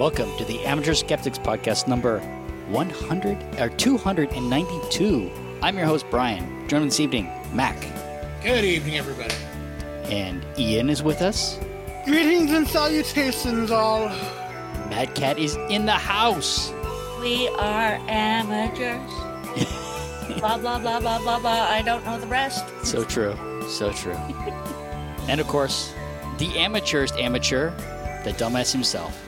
Welcome to the Amateur Skeptics Podcast number 100 or 292. I'm your host, Brian. Joining this evening, Mac. Good evening, everybody. And Ian is with us. Greetings and salutations, all. Mad Cat is in the house. We are amateurs. blah, blah, blah, blah, blah, blah. I don't know the rest. So true. So true. and of course, the amateur's amateur, the dumbass himself.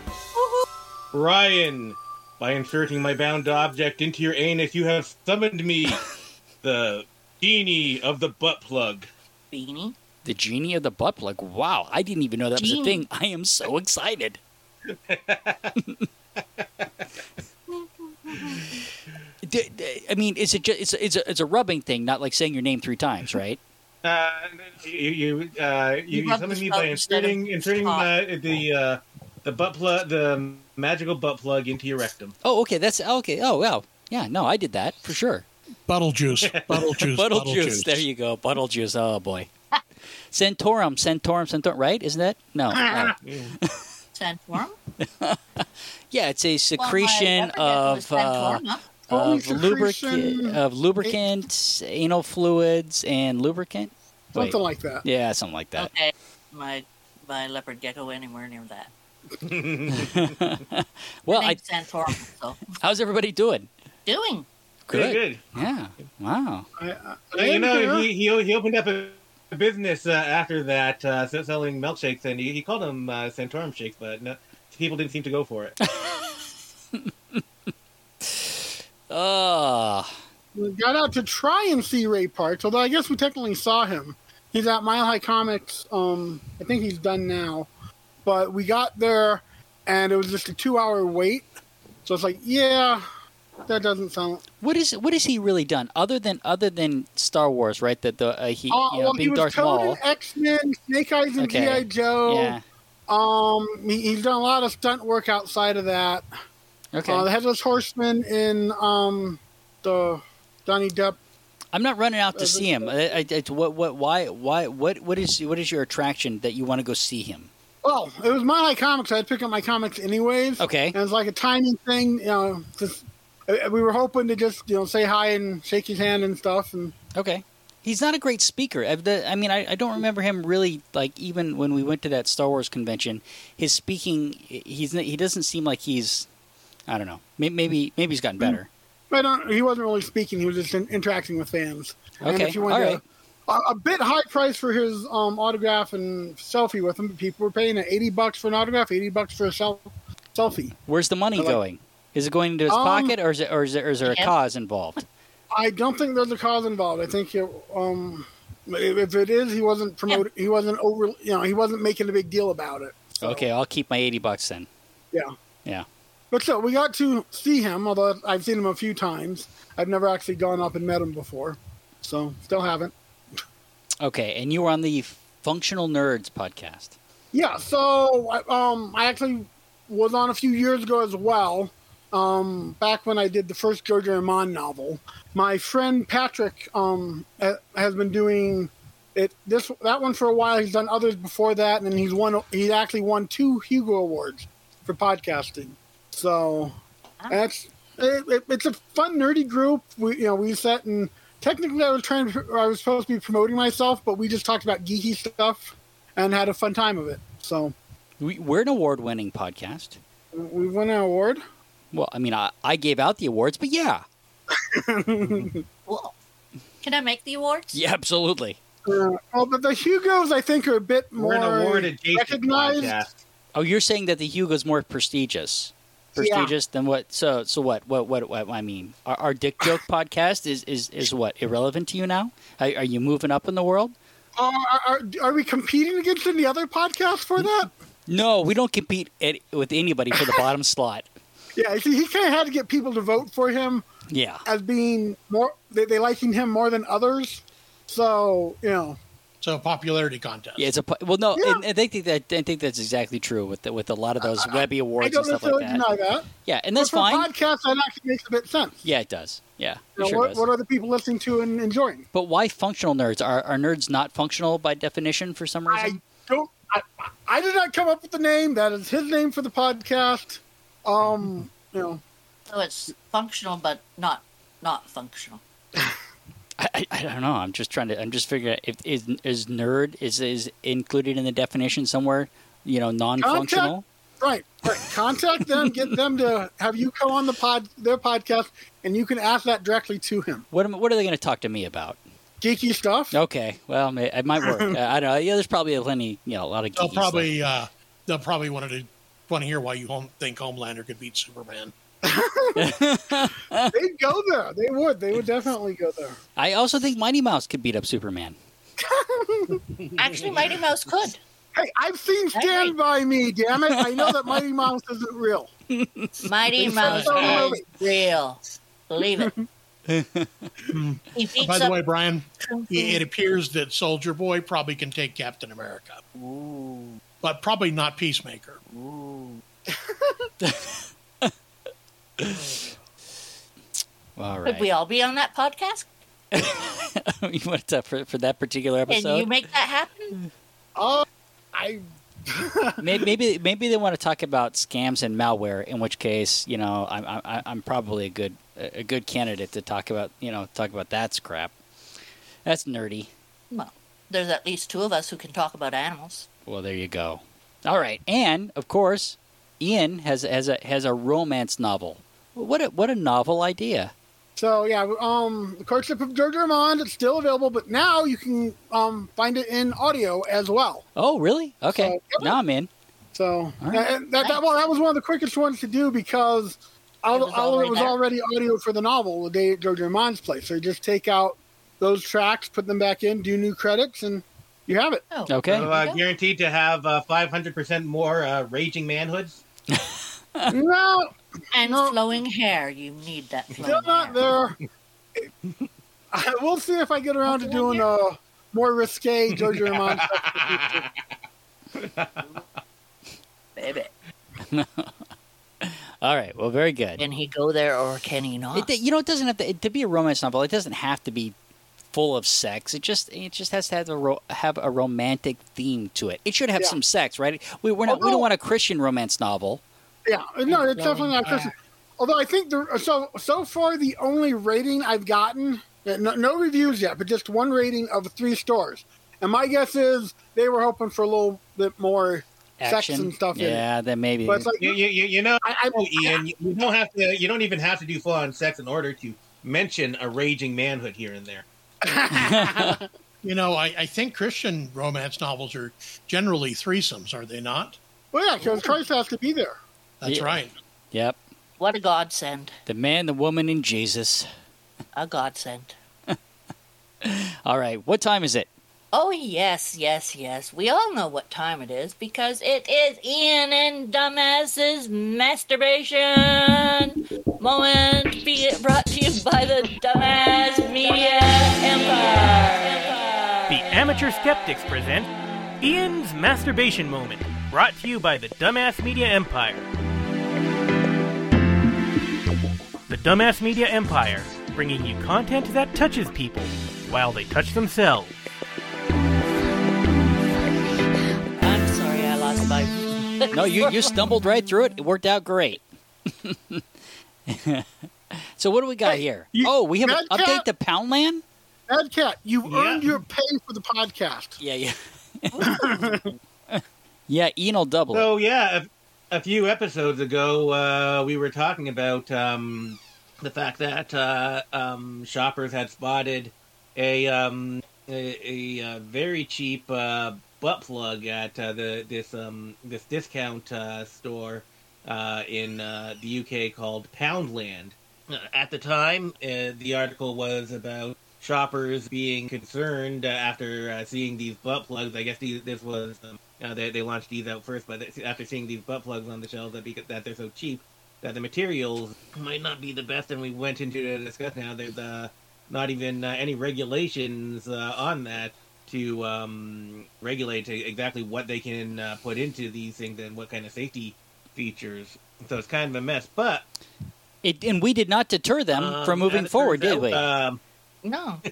Ryan, by inserting my bound object into your anus, you have summoned me, the genie of the butt plug. Beanie. The genie of the butt plug. Wow, I didn't even know that was a thing. I am so excited. D- d- I mean, is it just it's a, it's a it's a rubbing thing, not like saying your name three times, right? Uh, you you uh, you, You you summoned me by inserting inserting cock. uh, the uh, the butt plug, the magical butt plug into your rectum. Oh, okay, that's okay. Oh, wow, yeah, no, I did that for sure. Bottle juice. Bottle juice. Bottle juice. There you go. Bottle juice. Oh boy. Santorum, Santorum, Santorum. Right? Isn't that no? oh. Sandworm? Yeah, it's a secretion of uh, of lubricant of lubricant, anal fluids, and lubricant. Wait. Something like that. Yeah, something like that. Okay. My my leopard gecko anywhere near that. well, I, name's Santorum, so how's everybody doing? doing. Good. Good. Yeah. Wow. I, I, Uh, you know, he, he he opened up a business uh, after that, uh, selling milkshakes, and he, he called them uh, Santorum shakes, but no, people didn't seem to go for it. Oh, we got out to try and see Ray Parks, although I guess we technically saw him. He's at Mile High Comics. Um, I think he's done now, but we got there and it was just a two-hour wait. So it's like, yeah, that doesn't sound. what is what has he really done other than other than Star Wars? Right? That the uh, he Uh, you know well, he being was Darth Maul. X Men, Snake Eyes, and Okay. GI Joe. Yeah. Um, he, he's done a lot of stunt work outside of that. Okay. Uh, the Headless Horseman in um, the Johnny Depp. I'm not running out to see him. I, I, I- what what why why what what is what is your attraction that you want to go see him? Oh, it was Mile High Comics. I'd pick up my comics anyways. Okay. And it's like a timing thing. You know, just uh, we were hoping to just you know say hi and shake his hand and stuff. And Okay. He's not a great speaker. I, mean, I, I don't remember him really like even when we went to that Star Wars convention. His speaking, he's he doesn't seem like he's. I don't know. Maybe maybe, he's gotten better. I don't. He wasn't really speaking. He was just interacting with fans. Okay, if you wanted all right. to- a, a bit high price for his um, autograph and selfie with him. People were paying at eighty bucks for an autograph, eighty bucks for a sel- selfie. Where's the money like- going? Is it going into his Um, pocket, or is it, or is there, or is there a Yeah. cause involved? I don't think there's a cause involved. I think it, um, if if it is, he wasn't promoting. He wasn't over. You know, he wasn't making a big deal about it. So, Okay, I'll keep my eighty bucks then. Yeah. Yeah. But so we got to see him. Although I've seen him a few times, I've never actually gone up and met him before. So still haven't. Okay, and you were on the Functional Nerds podcast. Yeah. So I- um, I actually was on a few years ago as well. Um, back when I did the first George Armand novel, my friend Patrick um, has been doing it this that one for a while. He's done others before that, and then he's won. He actually won two Hugo awards for podcasting. So that's it, it, it's a fun nerdy group. We you know we sat and technically I was trying to, I was supposed to be promoting myself, but we just talked about geeky stuff and had a fun time of it. So We, we're an award-winning podcast. we won an award. Well, I mean, I, I gave out the awards, but yeah, Well, can I make the awards? yeah, absolutely. Uh, well, but the Hugos I think are a bit more We're an award adjacent recognized. podcast. Oh, you're saying that the Hugo's more prestigious, Yeah. prestigious than what? So, so what? What? What? what I mean, our, our Dick Joke podcast is is is what irrelevant to you now? Are, are you moving up in the world? Uh, are, are, are we competing against any other podcast for that? No, we don't compete at, with anybody for the bottom slot. Yeah, see, he kind of had to get people to vote for him Yeah, as being more. They, they liking him more than others. So you know, So popularity contest. yeah. It's a well, no, Yeah. and, and I think that I think that's exactly true with the, with a lot of those Webby awards and don't stuff like that. deny that. Yeah, and that's but for fine. podcasts, that actually makes a bit sense. Yeah, it does. Yeah, You know, sure what, does. what are the people listening to and enjoying? But why functional nerds? Are are nerds not functional by definition for some reason? I don't. I, I did not come up with the name. That is his name for the podcast. Um, you know, So it's functional, but not not functional. I, I, I don't know. I'm just trying to. I'm just figuring out if is is nerd is is included in the definition somewhere. You know, non-functional. right, right. Contact them, get them to have you come on the pod, their podcast, and you can ask that directly to him. What am, what are they going to talk to me about? Geeky stuff. Okay, well, it might work. I don't know. Yeah, there's probably plenty. You know, a lot of. Geeky They'll geeky probably uh, they'll probably want to want to hear why you home, think Homelander could beat Superman. They'd go there. They would. They would definitely go there. I also think Mighty Mouse could beat up Superman. Actually, Mighty Mouse could. Hey, I've seen Stand By Me, damn it. I know that Mighty Mouse isn't real. Mighty Mouse said so is real. Believe it. Oh, by the way, Brian, it appears that Soldier Boy probably can take Captain America, Ooh, but probably not Peacemaker. ooh. All Could we all be on that podcast? you want to for for that particular episode? Can you make that happen? Oh, I. maybe, maybe maybe they want to talk about scams and malware. In which case, you know, I'm I'm, I'm probably a good a good candidate to talk about. You know, talk about that crap. That's nerdy. Well, there's at least two of us who can talk about animals. Well, there you go. All right, and of course, Ian has has a has a romance novel. What a what a novel idea! So yeah, um, the courtship of George Armand. It's still available, but now you can um find it in audio as well. Oh, really? Okay, So- now I'm in. So All right. and that, that well, that was one of the quickest ones to do because all, It was all of already it was there. already audio for the novel the day George Armand's place. So you just take out those tracks, put them back in, do new credits, and you have it. Oh, Okay. So, uh, guaranteed to have uh, 500% more uh, raging manhoods. no, and No. flowing hair. You need that flowing still not hair. there. I will see if I get around to doing a uh, more risque George Armand stuff. Baby. All right. Well, very good. Can he go there or can he not? It, you know, it doesn't have to it, to be a romance novel. It doesn't have to be full of sex. It just it just has to have a ro- have a romantic theme to it. It should have Yeah. some sex, right? We we're not, we don't want a Christian romance novel. Yeah, no, it's definitely not Christian. Although I think the so so far the only rating I've gotten, no, no reviews yet, but just one rating of three stars. And my guess is they were hoping for a little bit more sex and stuff in. Yeah, then maybe. But it's like, You, you, you you know, I, I, oh, Ian, you, you don't have to. You don't even have to do full-on sex in order to mention a raging manhood here and there. You know, I, I think Christian romance novels are generally threesomes, are they not? well, yeah, because Christ has to be there. That's Yeah. right. yep. what a godsend. The man, the woman, and Jesus. A godsend. All right. What time is it? Oh, yes, yes, yes. We all know what time it is because it is Ian and Dumbass's masturbation moment be it brought to you by the Dumbass Media Empire. The Amateur Skeptics present Ian's Masturbation Moment, brought to you by the Dumbass Media Empire. Dumbass Media Empire, bringing you content that touches people while they touch themselves. I'm sorry I lost my. No, you you stumbled right through it. It worked out great. so what do we got Hey, here? you- oh, we have an update Cat- to Poundland. Ed Cat, you Yeah. earned your pay for the podcast. Yeah, yeah. yeah, Ian will double it. So yeah, a, a few episodes ago, uh, we were talking about um, the fact that uh, um, shoppers had spotted a um, a, a, uh very cheap uh, butt plug at uh, the this um, this discount uh, store uh, in the UK called Poundland. At the time, the article was about shoppers being concerned after seeing these butt plugs. I guess these, this was um, they, they launched these out first, but after seeing these butt plugs on the shelves, that because that they're so cheap, that the materials might not be the best. And we went into the discussion now. There's uh, not even uh, any regulations uh, on that to um, regulate exactly what they can uh, put into these things and what kind of safety features. So it's kind of a mess. But It, and we did not deter them um, from moving forward, turns did we? Um, No.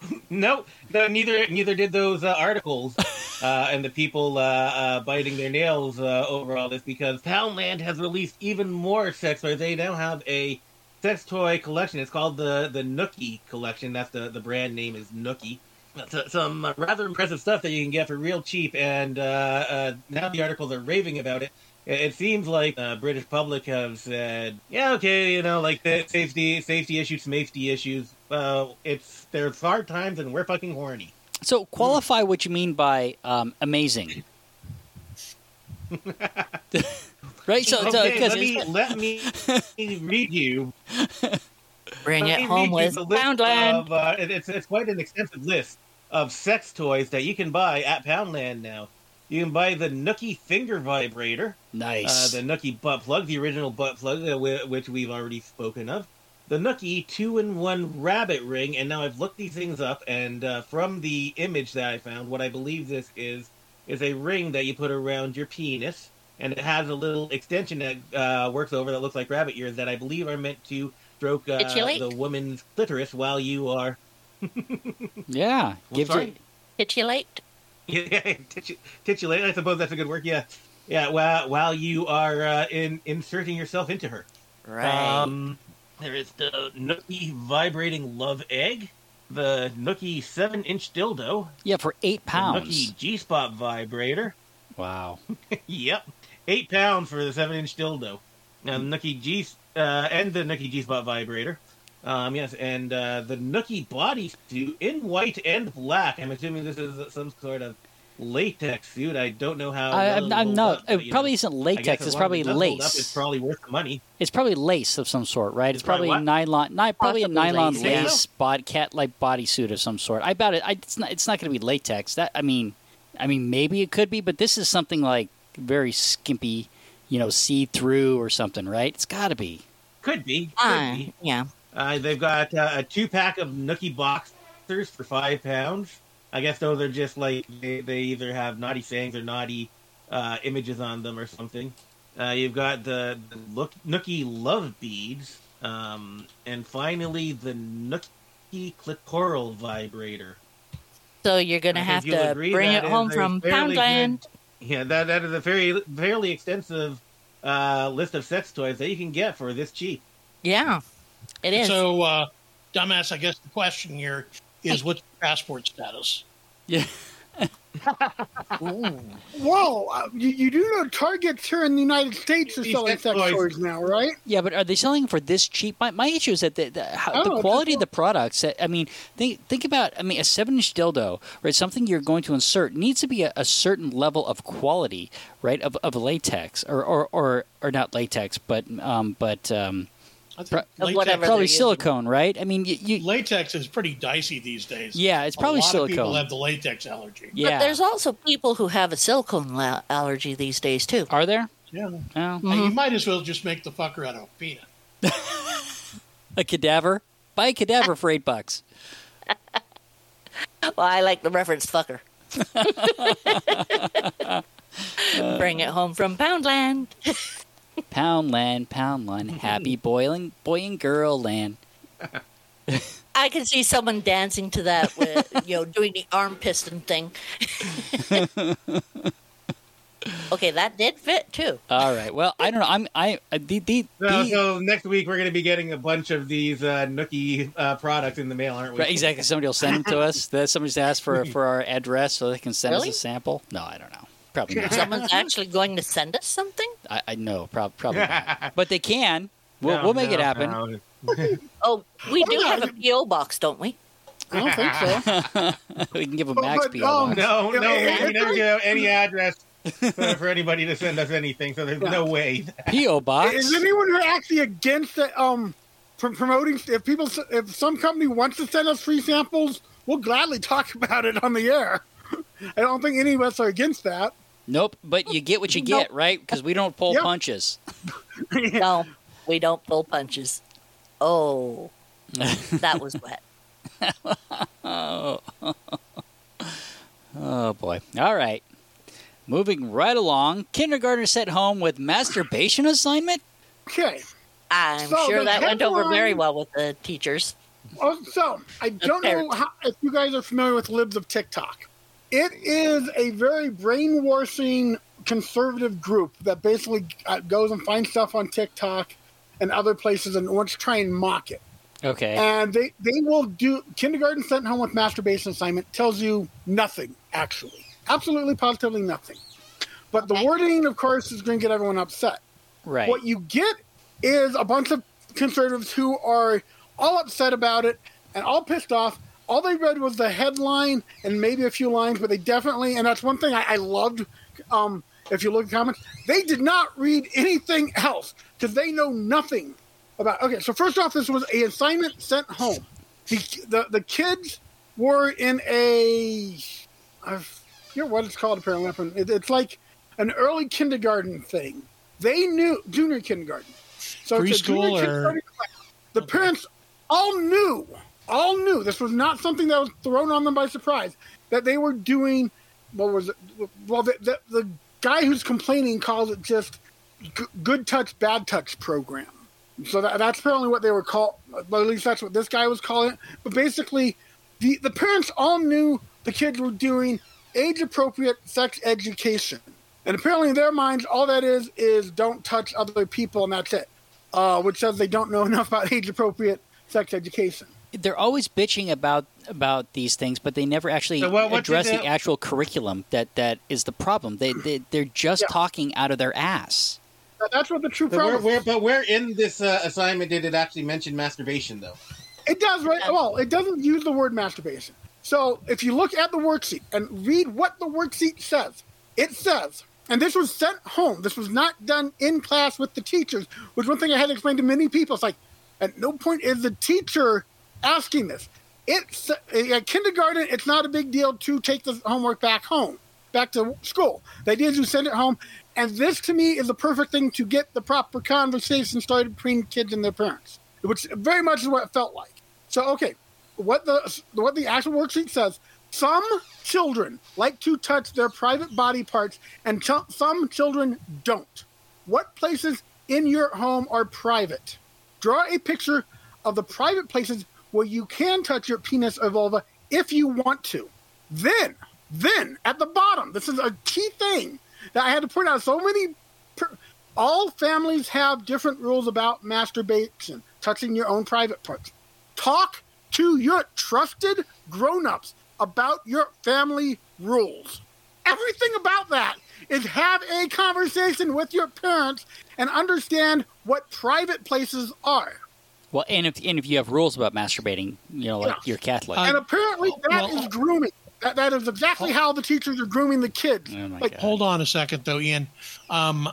no, no, neither neither did those uh, articles. uh, and the people uh, uh, biting their nails uh, over all this because Poundland has released even more sex toys. They now have a sex toy collection. It's called the the Nookie collection. That's the the brand name is Nookie. So- Some uh, rather impressive stuff that you can get for real cheap, and uh, uh, now the articles are raving about it. It it seems like the British public have said, "Yeah, okay, you know, like the safety, safety issues, safety issues. Uh, it's there's hard times, and we're fucking horny." So qualify what you mean by um, amazing. right. So, so okay, 'cause- let me let me read you. Bring let it me home with the list Poundland. Of, uh, it- it's it's quite an extensive list of sex toys that you can buy at Poundland now. You can buy the Nookie finger vibrator. nice. Uh, the Nookie butt plug, the original butt plug, uh, which we've already spoken of. The Nookie two-in-one rabbit ring, and now I've looked these things up, and uh, from the image that I found, what I believe this is is a ring that you put around your penis, and it has a little extension that uh, works over that looks like rabbit ears that I believe are meant to stroke uh, Titulate? the woman's clitoris while you are. yeah. Well, Gives sorry. you, Titulate. Yeah, titu- titulate. I suppose that's a good word. Yeah, yeah. While while you are uh, in inserting yourself into her. Right. Um, there is the Nookie vibrating love egg, the Nookie seven inch dildo, yeah, for eight the pounds. Nookie G spot vibrator. Wow. yep, eight pounds for the seven inch dildo. Now the Nookie G uh, and the Nookie G spot vibrator. Um, yes, and uh, the Nookie bodysuit in white and black. I'm assuming this is some sort of latex suit. I don't know how. I, I'm, I'm not. up, it you probably know, isn't latex. It's probably as it does hold up, lace. it's probably worth the money. It's probably lace of some sort, right? It's It's probably probably nylon, ni- probably a nylon lace, yeah. lace bod cat like bodysuit of some sort. I bet it. I, it's not. It's not going to be latex. That I mean, I mean maybe it could be, but this is something like very skimpy, you know, see through or something, right? It's got to be. Could be. Could Ah, be. yeah. Uh, they've got uh, a two pack of Nookie boxers for five pounds. I guess those are just like they, they either have naughty sayings or naughty uh, images on them or something. Uh, you've got the, the look, Nookie love beads, um, and finally the Nookie clitoral vibrator. So you're gonna I have to bring that it is home from fairly Poundland. good- yeah, that that is a very fairly extensive uh, list of sex toys that you can get for this cheap. Yeah, it is. So, uh, dumbass, I guess the question here is what's your passport status? Yeah. Ooh. Whoa, uh, you, you do know Targets here in the United States are selling sex sex toys. toys now, right? Yeah, but are they selling for this cheap? My, my issue is that the the, how, Oh, the it's quality of the products. I mean, think think about. I mean, a seven inch dildo, right? Something you're going to insert needs to be a, a certain level of quality, right? Of, of latex or, or or or not latex, but um, but um, I think Pro- latex, probably they're using. silicone, right? I mean, you, you latex is pretty dicey these days. yeah, it's probably a lot Of people silicone. have the latex allergy. yeah, But there's also people who have a silicone la- allergy these days too. are there? Yeah. Oh. Mm-hmm. you might as well just make the fucker out of a peanut. A cadaver? Buy a cadaver for eight bucks. Well, I like the reference fucker. Bring it home from Poundland. Poundland, Poundland, happy boiling boy and girl land. I can see someone dancing to that with, you know, doing the arm piston thing. okay, that did fit too. All right. Well, I don't know. I'm I uh, the the, So, the so next week we're going to be getting a bunch of these uh, Nookie uh, products in the mail, aren't we? Right, exactly. Somebody will send them to us. Somebody's asked for for our address so they can send Really? us a sample. No, I don't know. Probably not. Someone's actually going to send us something? I, I know. Prob- probably not. But they can. We'll, No, we'll make it no, happen. no. Oh, we do Oh, have a P.O. box, don't we? I don't think so. we can give them But- Max but, PO box. No, no, Yeah, we never give out any address for, for anybody to send us anything, so there's no way. PO box. Is anyone here actually against that? Um, pr- promoting if people if some company wants to send us free samples, we'll gladly talk about it on the air. I don't think any of us are against that. Nope. But you get what you get, right? Because we don't pull Yep. punches. No, we don't pull punches. Oh, that was wet. Oh. oh boy. All right. Moving right along. Kindergartner sent home with masturbation assignment. Okay. I'm So sure the that went over very well with the teachers. Oh, so I don't know how, if you guys are familiar with libs of TikTok. It is a very brainwashing conservative group that basically uh, goes and finds stuff on TikTok and other places and wants to try and mock it. Okay. And they, they will do kindergarten sent home with masturbation assignment tells you nothing, actually. Absolutely, positively nothing. But the wording, of course, is going to get everyone upset. right. What you get is a bunch of conservatives who are all upset about it and all pissed off. All they read was the headline and maybe a few lines, but they definitely, and that's one thing I, I loved. Um, if you look at comments, they did not read anything else because they know nothing about. Okay, so first off, this was a assignment sent home. The the, the kids were in a, I forget what it's called apparently. It, it's like an early kindergarten thing. They knew junior kindergarten. So it's a junior or- kindergarten class. The parents all knew, all knew this was not something that was thrown on them by surprise. That they were doing, what was it? Well, the, the, the guy who's complaining calls it just g- good touch, bad touch program. So that, that's apparently what they were called. Well, at least that's what this guy was calling it. But basically, the the parents all knew the kids were doing age appropriate sex education, and apparently in their minds, all that is is don't touch other people, and that's it. Uh, which says they don't know enough about age appropriate sex education. They're always bitching about about these things, but they never actually So what- what address the actual curriculum. That that is the problem. They, they they're just Yeah. talking out of their ass. That's what the true But where, problem. where, but where in this uh, assignment did it actually mention masturbation, though? It does, right? Well, it doesn't use the word masturbation. So if you look at the worksheet and read what the worksheet says, it says, and this was sent home. This was not done in class with the teachers, which one thing I had to explain to many people. It's like, at no point is the teacher asking this. It's eh, at kindergarten. It's not a big deal to take the homework back home, back to school. The idea is you send it home, and this to me is the perfect thing to get the proper conversation started between kids and their parents, which very much is what it felt like. So okay, what the what the actual worksheet says: some children like to touch their private body parts, and ch- some children don't. What places in your home are private? Draw a picture of the private places where you can touch your penis or vulva if you want to. Then, then at the bottom, this is a key thing that I had to point out. So many, per- all families have different rules about masturbation, touching your own private parts. Talk to your trusted grown-ups about your family rules. Everything about that is have a conversation with your parents and understand what private places are. Well, and if and if you have rules about masturbating, you know, like Yeah. you're Catholic. Uh, and apparently that is well- grooming. That, that is exactly how the teachers are grooming the kids. Oh like, God. Hold on a second, though, Ian. Um,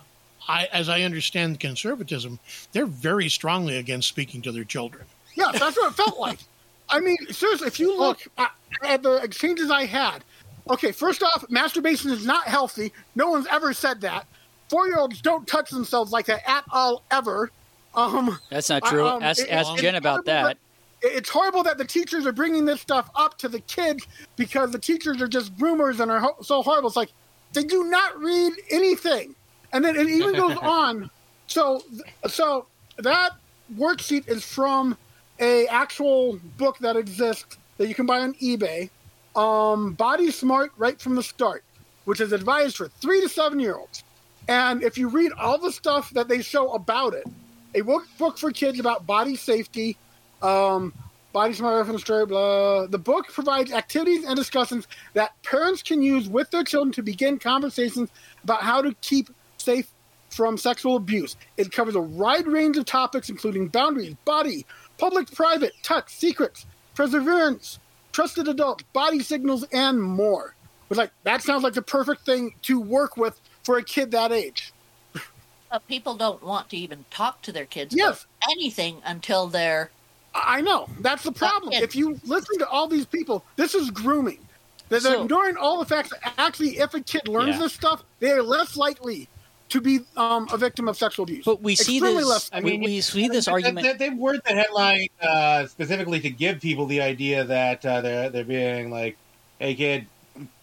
I, as I understand conservatism, they're very strongly against speaking to their children. Yes, that's what it felt like. I mean, seriously, if you look at, at the exchanges I had, okay, first off, masturbation is not healthy. No one's ever said that. Four year olds don't touch themselves like that at all, ever. Um, That's not true. um, ask it- ask it's Jen about horrible that. It's horrible that the teachers are bringing this stuff up to the kids because the teachers are just groomers and are ho- so horrible. It's like they do not read anything, and then it even goes on. So, so that worksheet is from a actual book that exists that you can buy on eBay. Um, Body Smart right from the start, which is advised for three to seven year olds. And if you read all the stuff that they show about it, a book book for kids about body safety, um, body smart from start, blah. The book provides activities and discussions that parents can use with their children to begin conversations about how to keep safe from sexual abuse. It covers a wide range of topics, including boundaries, body, public, private, touch, secrets, perseverance, trusted adults, body signals, and more. It's like that sounds like the perfect thing to work with for a kid that age. Uh, people don't want to even talk to their kids Yes. about anything until they're I know that's the problem. kids. If you listen to all these people, this is grooming. They're, they're So- ignoring all the facts. Actually, if a kid learns Yeah. this stuff, they are less likely to be um, a victim of sexual abuse. But we see Extremely this. less- I we, mean, we see this They- argument. They, they word the headline uh, specifically to give people the idea that uh, they're they're being like, "Hey kid,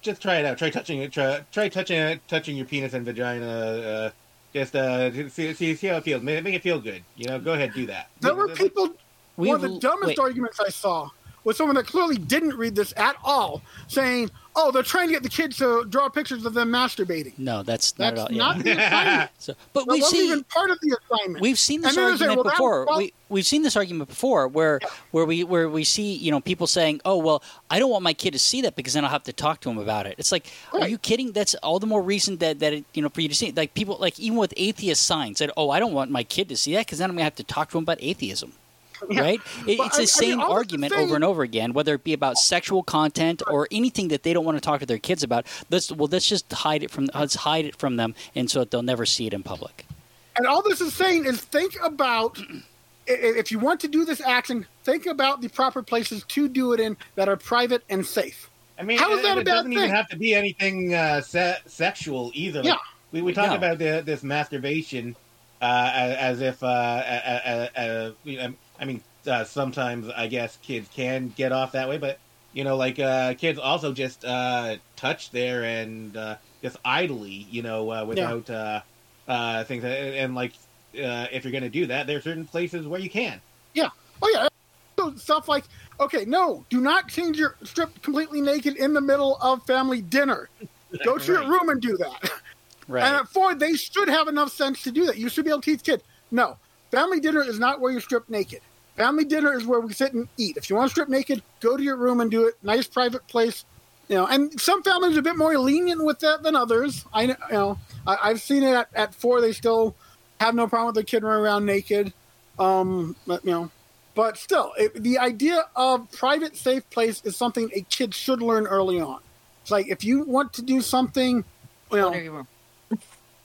just try it out. Try touching it. Try, try touching it, touching your penis and vagina. Uh, just uh, see, see see how it feels. Make, make it feel good. You know, go ahead, do that." there were people. we one of the dumbest wait, arguments I saw with someone that clearly didn't read this at all, saying, "Oh, they're trying to get the kids to draw pictures of them masturbating." No, that's not That's at all. not Yeah. the assignment. So, but That we wasn't see even part of the assignment. We've seen this then say, argument well, before. well- we we've seen this argument before, where where we where we see you know people saying, "Oh well, I don't want my kid to see that because then I'll have to talk to him about it." It's like, are you kidding? That's all the more reason that that it, you know for you to see. it. Like people, like even with atheist signs, said, "Oh, I don't want my kid to see that because then I'm gonna have to talk to him about atheism." Right? It, it's I- I the same mean, all this is argument saying- over and over again, whether it be about sexual content or anything that they don't want to talk to their kids about. Let's well, let's just hide it from let's hide it from them, and so that they'll never see it in public. And all this is saying is think about i- i- if you want to do this action, think about the proper places to do it in that are private and safe. I mean, How is it- that a it bad doesn't even have to be anything uh, se- sexual either. Like, Yeah. we we talk No. about the, this masturbation as, as if uh, uh, uh, uh, I mean, uh, sometimes I guess kids can get off that way, but you know, like uh, kids also just uh, touch there and uh, just idly, you know, uh, without uh, uh, things, and, and like uh, if you're going to do that, there are certain places where you can. Yeah. Oh yeah, so stuff like okay, no, do not change your strip completely naked in the middle of family dinner. Go to your room and do that. Right. And at four, they should have enough sense to do that. You should be able to teach kids. No, family dinner is not where you strip naked. Family dinner is where we sit and eat. If you want to strip naked, go to your room and do it. Nice private place. You know, and some families are a bit more lenient with that than others. I you know I, I've seen it at, at four. They still have no problem with their kid running around naked. Um, but, you know, but still, it, the idea of private, safe place is something a kid should learn early on. It's like if you want to do something, you know, Go to your room.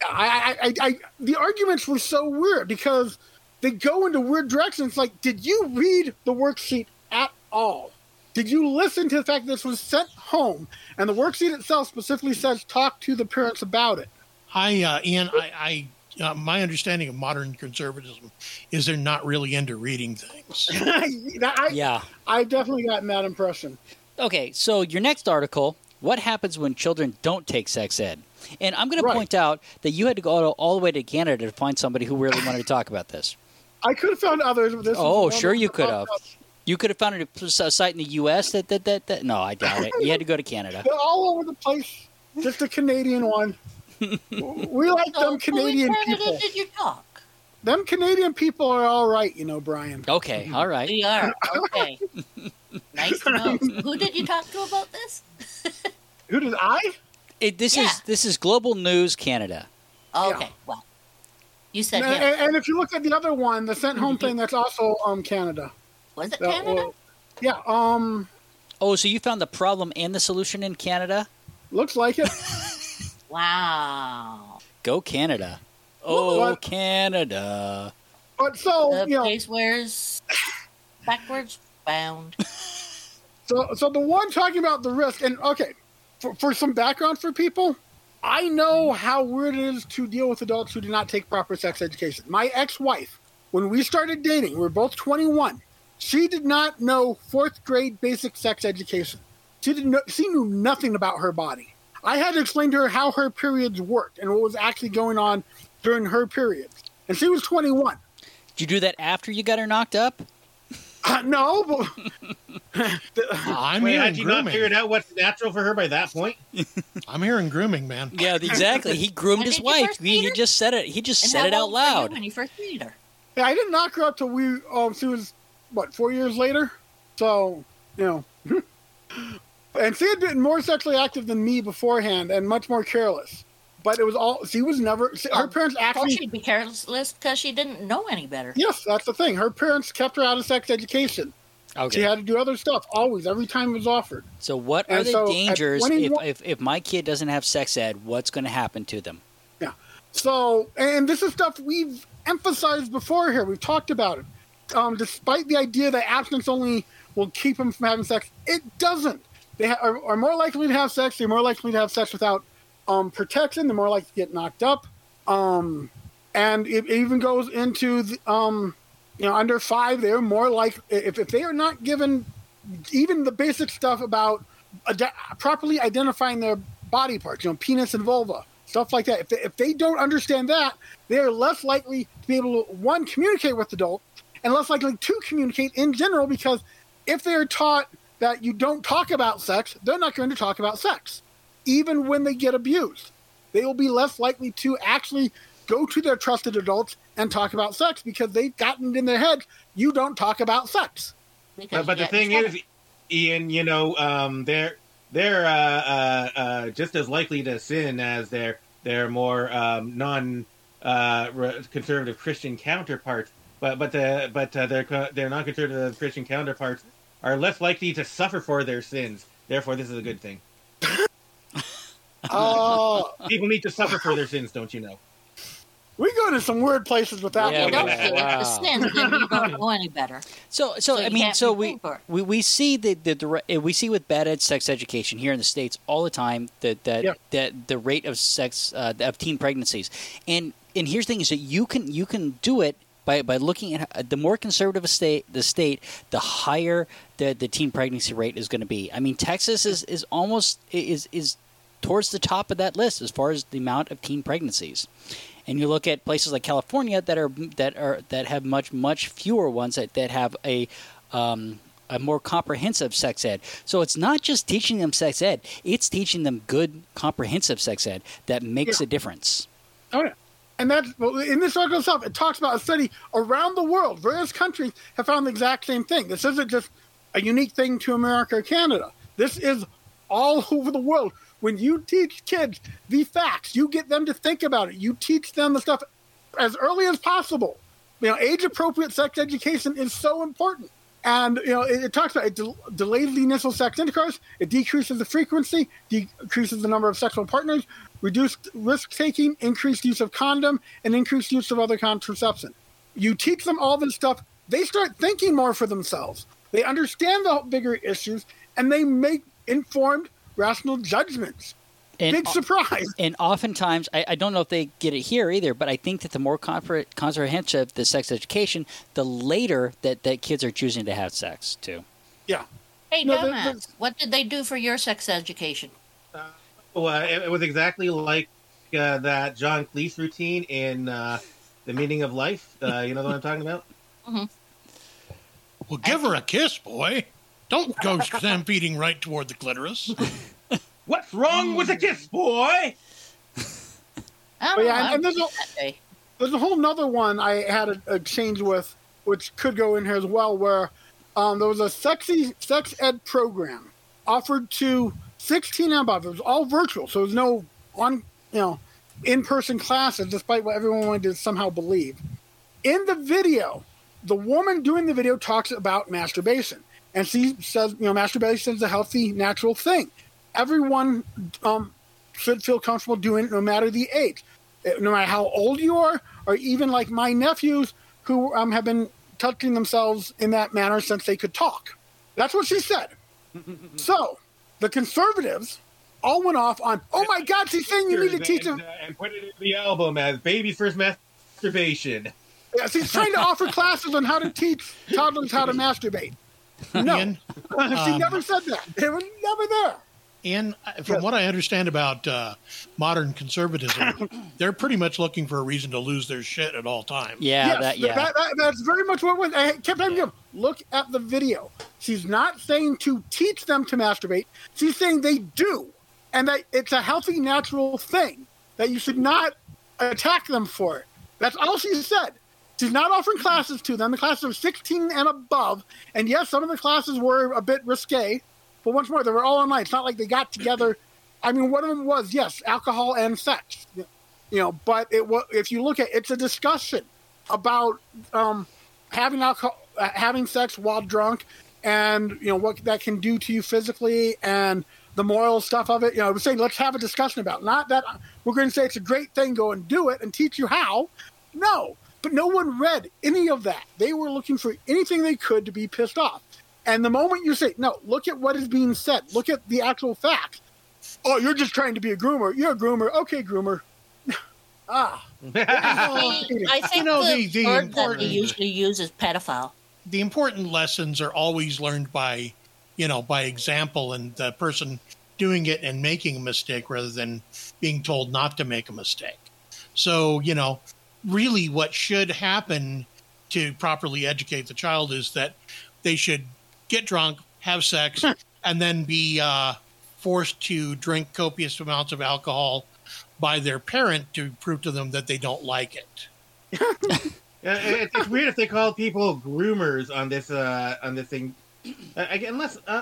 I, I, I, I, the arguments were so weird because they go into weird directions. Like, did you read the worksheet at all? Did you listen to the fact that this was sent home and the worksheet itself specifically says talk to the parents about it? I, uh, Ian, I, I uh, my understanding of modern conservatism is they're not really into reading things. I, yeah. I definitely gotten that impression. Okay, so your next article, what happens when children don't take sex ed? And I'm going to point out that you had to go all the way to Canada to find somebody who really wanted to talk about this. I could have found others, but this. Oh, sure you could have. You could have found a a site in the U.S. that that that, that no, I doubt it. You had to go to Canada. They're all over the place. Just a Canadian one. we like So, them Canadian in Canada people. did you talk? Them Canadian people are all right, you know, Brian. Okay, all right. We are. Okay. nice to know. Who did you talk to about this? Who did I? It, this Yeah. is this is Global News Canada. Okay, well. You said And, him. and- and if you look at the other one, the sent home thing, that's also um Canada. Was it That Canada? will- yeah, um, Oh, so you found the problem and the solution in Canada? looks like it. Wow. Go Canada. Oh, What? Canada. But so The you know, place where's backwards bound. so so the one talking about the risk, and okay, for, for some background for people, I know how weird it is to deal with adults who do not take proper sex education. My ex-wife, when we started dating, we were both 21. She did not know fourth grade basic sex education. She didn't. Know, she knew nothing about her body. I had to explain to her how her periods worked and what was actually going on during her periods. And she was 21. Did you do that after you got her knocked up? Uh, no, but I'm Wait, hearing had you not grooming. figured out what's natural for her by that point? I'm hearing grooming, man. Yeah, exactly. He groomed When his did you wife. first He, meet he her? just said it. He just And said how it out old were you loud. When you first meet her. Yeah, I didn't knock her up till we um she was what four years later. So you know, and she had been more sexually active than me beforehand and much more careless. But it was all she was never. She, her Um, parents Well, actually. she'd be careless because she didn't know any better. Yes, that's the thing. Her parents kept her out of sex education. She had to do other stuff always, every time it was offered. So, what are And the so, dangers if, 21 if if my kid doesn't have sex ed? What's going to happen to them? Yeah. So, and this is stuff we've emphasized before here. We've talked about it. Um, despite the idea that abstinence only will keep them from having sex, it doesn't. They ha- are, are more likely to have sex. They're more likely to have sex without um, protection. They're more likely to get knocked up. Um, and it even goes into the, um, you know under five. They're more like if, if they are not given even the basic stuff about ide- properly identifying their body parts, you know, penis and vulva, stuff like that. If they, if they don't understand that, they are less likely to be able to one communicate with adults and less likely to communicate in general because if they are taught that you don't talk about sex, they're not going to talk about sex. Even when they get abused, they will be less likely to actually go to their trusted adults and talk about sex because they've gotten it in their head you don't talk about sex. Because But, but the thing trouble. is, Ian, you know, um, they're they're uh, uh, uh, just as likely to sin as their their more um, non uh, conservative Christian counterparts. But but the but uh, their their non conservative Christian counterparts are less likely to suffer for their sins. Therefore, this is a good thing. Uh, People need to suffer for their sins, don't you know? We go to some weird places with that Yeah, you one. don't yeah. see. Wow. The sin, then you don't know any better. So, so, So I mean, so we, blamed for it. we we see the the dire- uh, we see with bad ed sex education here in the states all the time that that Yeah. that the rate of sex uh, of teen pregnancies, and and here's the thing is that you can you can do it. By, by looking at uh, the more conservative a state the state the higher the, the teen pregnancy rate is going to be. I mean Texas is, is almost is is towards the top of that list as far as the amount of teen pregnancies. And you look at places like California that are that are that have much much fewer ones that, that have a um, a more comprehensive sex ed. So it's not just teaching them sex ed; it's teaching them good comprehensive sex ed that makes Yeah. a difference. Oh yeah. And that's well, in this article itself, it talks about a study around the world. Various countries have found the exact same thing. This isn't just a unique thing to America or Canada. This is all over the world. When you teach kids the facts, you get them to think about it. You teach them the stuff as early as possible. You know, age appropriate sex education is so important. And you know, it, it talks about it del- delays the initial sex intercourse, it decreases the frequency, decreases the number of sexual partners, reduced risk taking, increased use of condom, and increased use of other contraception. You teach them all this stuff, they start thinking more for themselves. They understand the bigger issues, and they make informed, rational judgments. And Big surprise. and oftentimes, I, I don't know if they get it here either, but I think that the more compre- comprehensive the sex education, the later that, that kids are choosing to have sex too. Yeah. Hey, No, the- dumbass, what did they do for your sex education? Well, uh, it, it was exactly like uh, that John Cleese routine in uh, The Meaning of Life. Uh, you know what I'm talking about? Well, give her a kiss, boy. Don't go stampeding right toward the clitoris. What's wrong with a kiss, boy? I don't yeah, know. and- and there's a- that day. There's a whole nother one I had an exchange with, which could go in here as well, where um, there was a sexy sex ed program offered to 16 and above. It was all virtual, so there was no on you know in person classes, despite what everyone wanted to somehow believe. In the video, the woman doing the video talks about masturbation, and she says, you know, masturbation is a healthy, natural thing. Everyone um, should feel comfortable doing it, no matter the age no matter how old you are, or even like my nephews who um, have been touching themselves in that manner since they could talk. That's what she said. so the conservatives all went off on, oh my God, she's saying you need to teach them. and, uh, and put it in the album as "Baby's First Masturbation." Yeah, she's trying to offer classes on how to teach toddlers how to masturbate. No, Ian, she um, never said that. They were never there. Ian, uh, from Yes. what I understand about uh, modern conservatism, they're pretty much looking for a reason to lose their shit at all times. Yeah, yes, that yeah. that- that- that's very much what it was. I kept telling them, look at the video. She's not saying to teach them to masturbate. She's saying they do, and that it's a healthy, natural thing that you should not attack them for it. That's all she said. She's not offering classes to them. The classes are 16 and above, and yes, some of the classes were a bit risque, but once more, they were all online. It's not like they got together. I mean, one of them was yes, alcohol and sex you know but it was if you look at it's a discussion about um, having alcohol uh, having sex while drunk and you know what that can do to you physically and the moral stuff of it you know we're saying let's have a discussion about it. not that we're going to say it's a great thing go and do it and teach you how no but no one read any of that. They were looking for anything they could to be pissed off. And the moment you say no look at what is being said. Look at the actual facts. Oh you're just trying to be a groomer. You're a groomer. Okay groomer. Ah. See, I think know, the, the- the word that important- they usually use is pedophile. The important lessons are always learned by, you know, by example and the person doing it and making a mistake rather than being told not to make a mistake. So, you know, really what should happen to properly educate the child is that they should get drunk, have sex, and then be uh, forced to drink copious amounts of alcohol by their parent to prove to them that they don't like it. Yeah, it's weird if they call people groomers on this uh, on this thing. Uh, unless uh,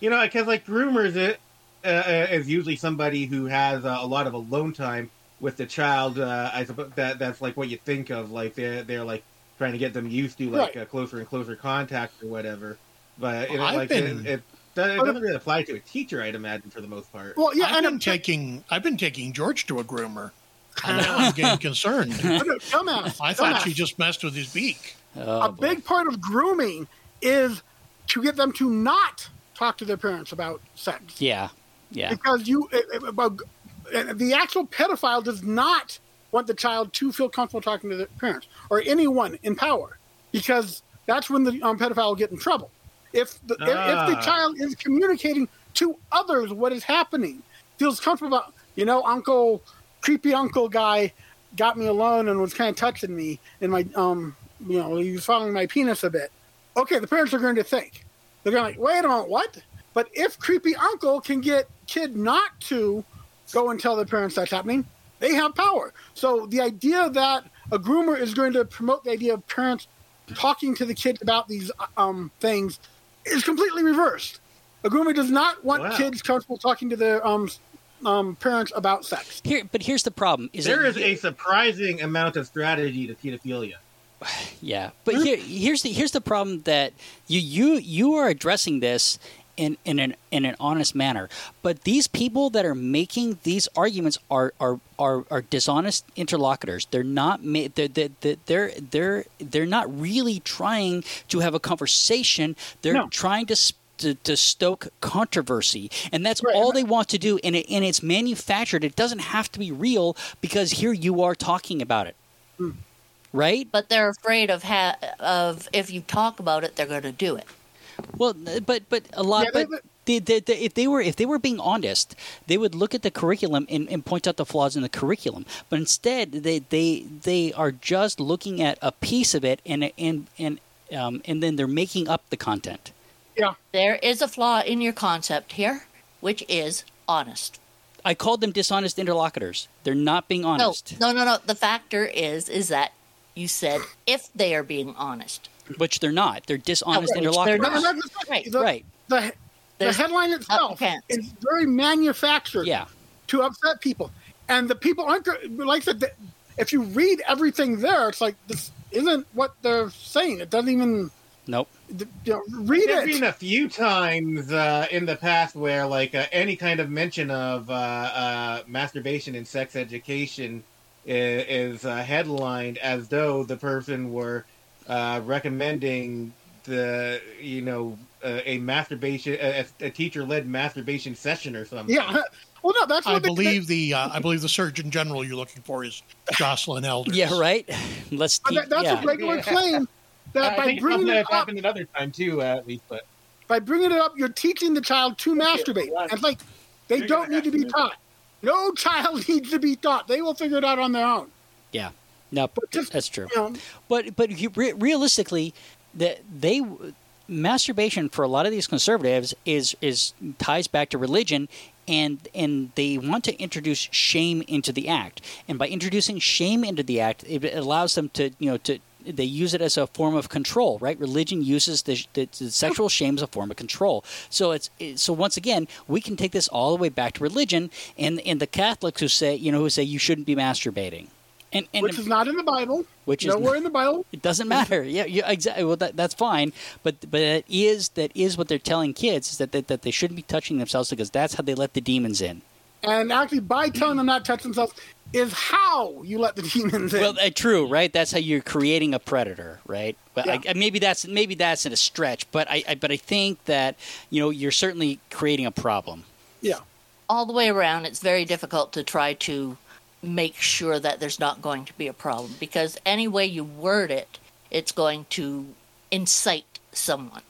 you know, because like groomers it, uh, uh, is usually somebody who has uh, a lot of alone time with the child. Uh, I suppose that that's like what you think of. Like they're they're like trying to get them used to like Right. uh, closer and closer contact or whatever. But you know, I've like been- it, it, it doesn't really apply to a teacher, I'd imagine, for the most part. Well, yeah, I've and been a, taking I've been taking George to a groomer. And now I'm getting concerned. dumbass. I thought dumbass. she just messed with his beak. Oh, a boy. big part of grooming is to get them to not talk to their parents about sex Yeah, yeah, because you it- it- about- the actual pedophile does not want the child to feel comfortable talking to their parents or anyone in power because that's when the um, pedophile will get in trouble. If the, if, if the Ah. child is communicating to others what is happening feels comfortable about you know uncle creepy uncle guy got me alone and was kind of touching me and my um you know he was following my penis a bit. Okay the parents are going to think. They're going to like wait a minute what? But if creepy uncle can get kid not to go and tell their parents that's happening they have power so the idea that a groomer is going to promote the idea of parents talking to the kids about these um, things is completely reversed a groomer does not want Wow. kids comfortable talking to their um, um, parents about sex Here, but here's the problem: is There that is a surprising amount of strategy to pedophilia. Yeah, but here, here's the here's the problem that you you you are addressing this in in an in an honest manner, but these people that are making these arguments are are are, are dishonest interlocutors. They're not ma- they're, they're they're they're they're not really trying to have a conversation. They're No. trying to. sp- to, to stoke controversy, and that's Right, all they want to do. And, it, and it's manufactured. It doesn't have to be real because here you are talking about it, mm. right? But they're afraid of ha- of if you talk about it, they're going to do it. Well, but but a lot. Yeah, they- but they, they, they, if they were if they were being honest, they would look at the curriculum and, and point out the flaws in the curriculum. But instead, they they they are just looking at a piece of it and and and um, and then they're making up the content. yeah There is a flaw in your concept here, which is honest. I called them dishonest interlocutors. They're not being honest, No, no, no, no. The factor is is that you said if they are being honest. Which they're not. They're dishonest No, which interlocutors. they're No, not. no, no, no, Right. the, Right. the, the There's- headline itself is very manufactured Yeah. to upset people. And the people aren't, like I said, if you read everything there, it's like, this isn't what they're saying. It doesn't even, Nope. you know, read There's been a few times uh, in the past where, like, uh, any kind of mention of uh, uh, masturbation and sex education is, is uh, headlined as though the person were uh, recommending the, you know, uh, a masturbation, a, a teacher-led masturbation session or something. Yeah. Well, no, that's I what they- believe the uh, I believe the Surgeon General you're looking for is Joycelyn Elders. Yeah. Right. Let's. but Keep, that, that's yeah. a regular Yeah. claim that I by think bringing it up, happened another time too, uh, at least. But by bringing it up, you're teaching the child to masturbate. And like, they You're don't need to be taught. No child needs to be taught. They will figure it out on their own. Yeah. No, But just, that's true. You know, But but you- re- realistically, that they masturbation for a lot of these conservatives is is ties back to religion. And and they want to introduce shame into the act, and by introducing shame into the act, it allows them to you know to they use it as a form of control, right? Religion uses the, the, the sexual shame as a form of control. So it's it, so once again, we can take this all the way back to religion, and and the Catholics who say you know who say you shouldn't be masturbating, and and which is not in the Bible. Which is nowhere in the Bible. it doesn't matter. Yeah, yeah exactly. Well, that, that's fine. But but that is that is what they're telling kids is that, that that they shouldn't be touching themselves because that's how they let the demons in. And actually, by telling them not to touch themselves is how you let the demons in. Well, uh, true, right? That's how you're creating a predator, right? But Yeah. I, I- maybe that's maybe that's in a stretch, but I, I but I think that you know you're certainly creating a problem. yeah. All the way around, it's very difficult to try to make sure that there's not going to be a problem because any way you word it, it's going to incite someone.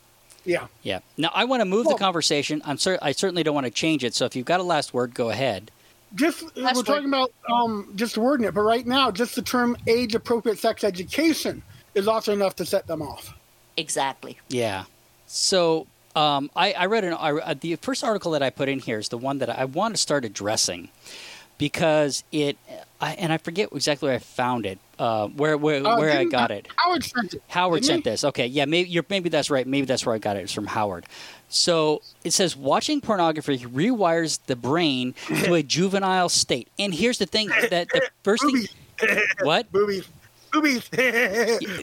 Yeah. Yeah. Now I want to move Well- the conversation. I'm cer- I certainly don't want to change it. So if you've got a last word, go ahead. Just That's we're talking about um, just wording it, but right now, just the term age-appropriate sex education is also enough to set them off. Exactly. Yeah. So um, I, I read an I, uh, the first article that I put in here is the one that I want to start addressing because it I, and I forget exactly where I found it, uh, where where, Uh, where I got it. Howard sent it. Howard sent this. Okay, yeah, maybe you're, maybe that's right. Maybe that's where I got it. It's from Howard. So it says watching pornography rewires the brain to a juvenile state. And here's the thing that the first thing. What? Boobies. Boobies.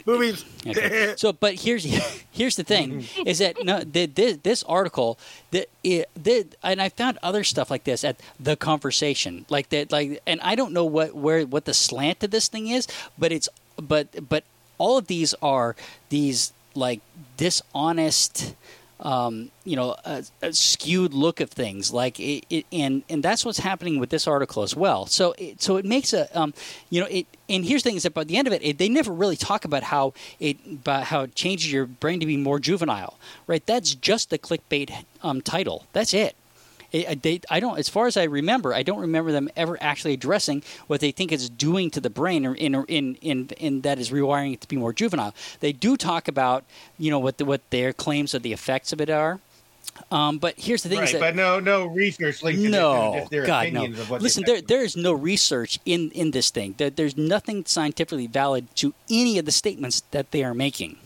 Boobies. Okay. So, but here's here's the thing: is that no, the, this, this article, the, it, the, and I found other stuff like this at the conversation, like that, like, and I don't know what where what the slant of this thing is, but it's but but all of these are these like dishonest um, you know, a, a skewed look of things. Like, it, it, and and that's what's happening with this article as well. So, it, so it makes a, um, you know, it. And here's the thing: is that by the end of it, it, they never really talk about how it, about how it changes your brain to be more juvenile, right? That's just the clickbait um, title. That's it. It, I- they, I don't, as far as I remember, I don't remember them ever actually addressing what they think it's doing to the brain, or in, in, in, in that is rewiring it to be more juvenile. They do talk about, you know, what the, what their claims of the effects of it are. Um, but here's the thing: is Right, that, but no, no research linked to this, no, just their God, no. opinions of what Listen, there, there is no research in, in this thing. There, there's nothing scientifically valid to any of the statements that they are making.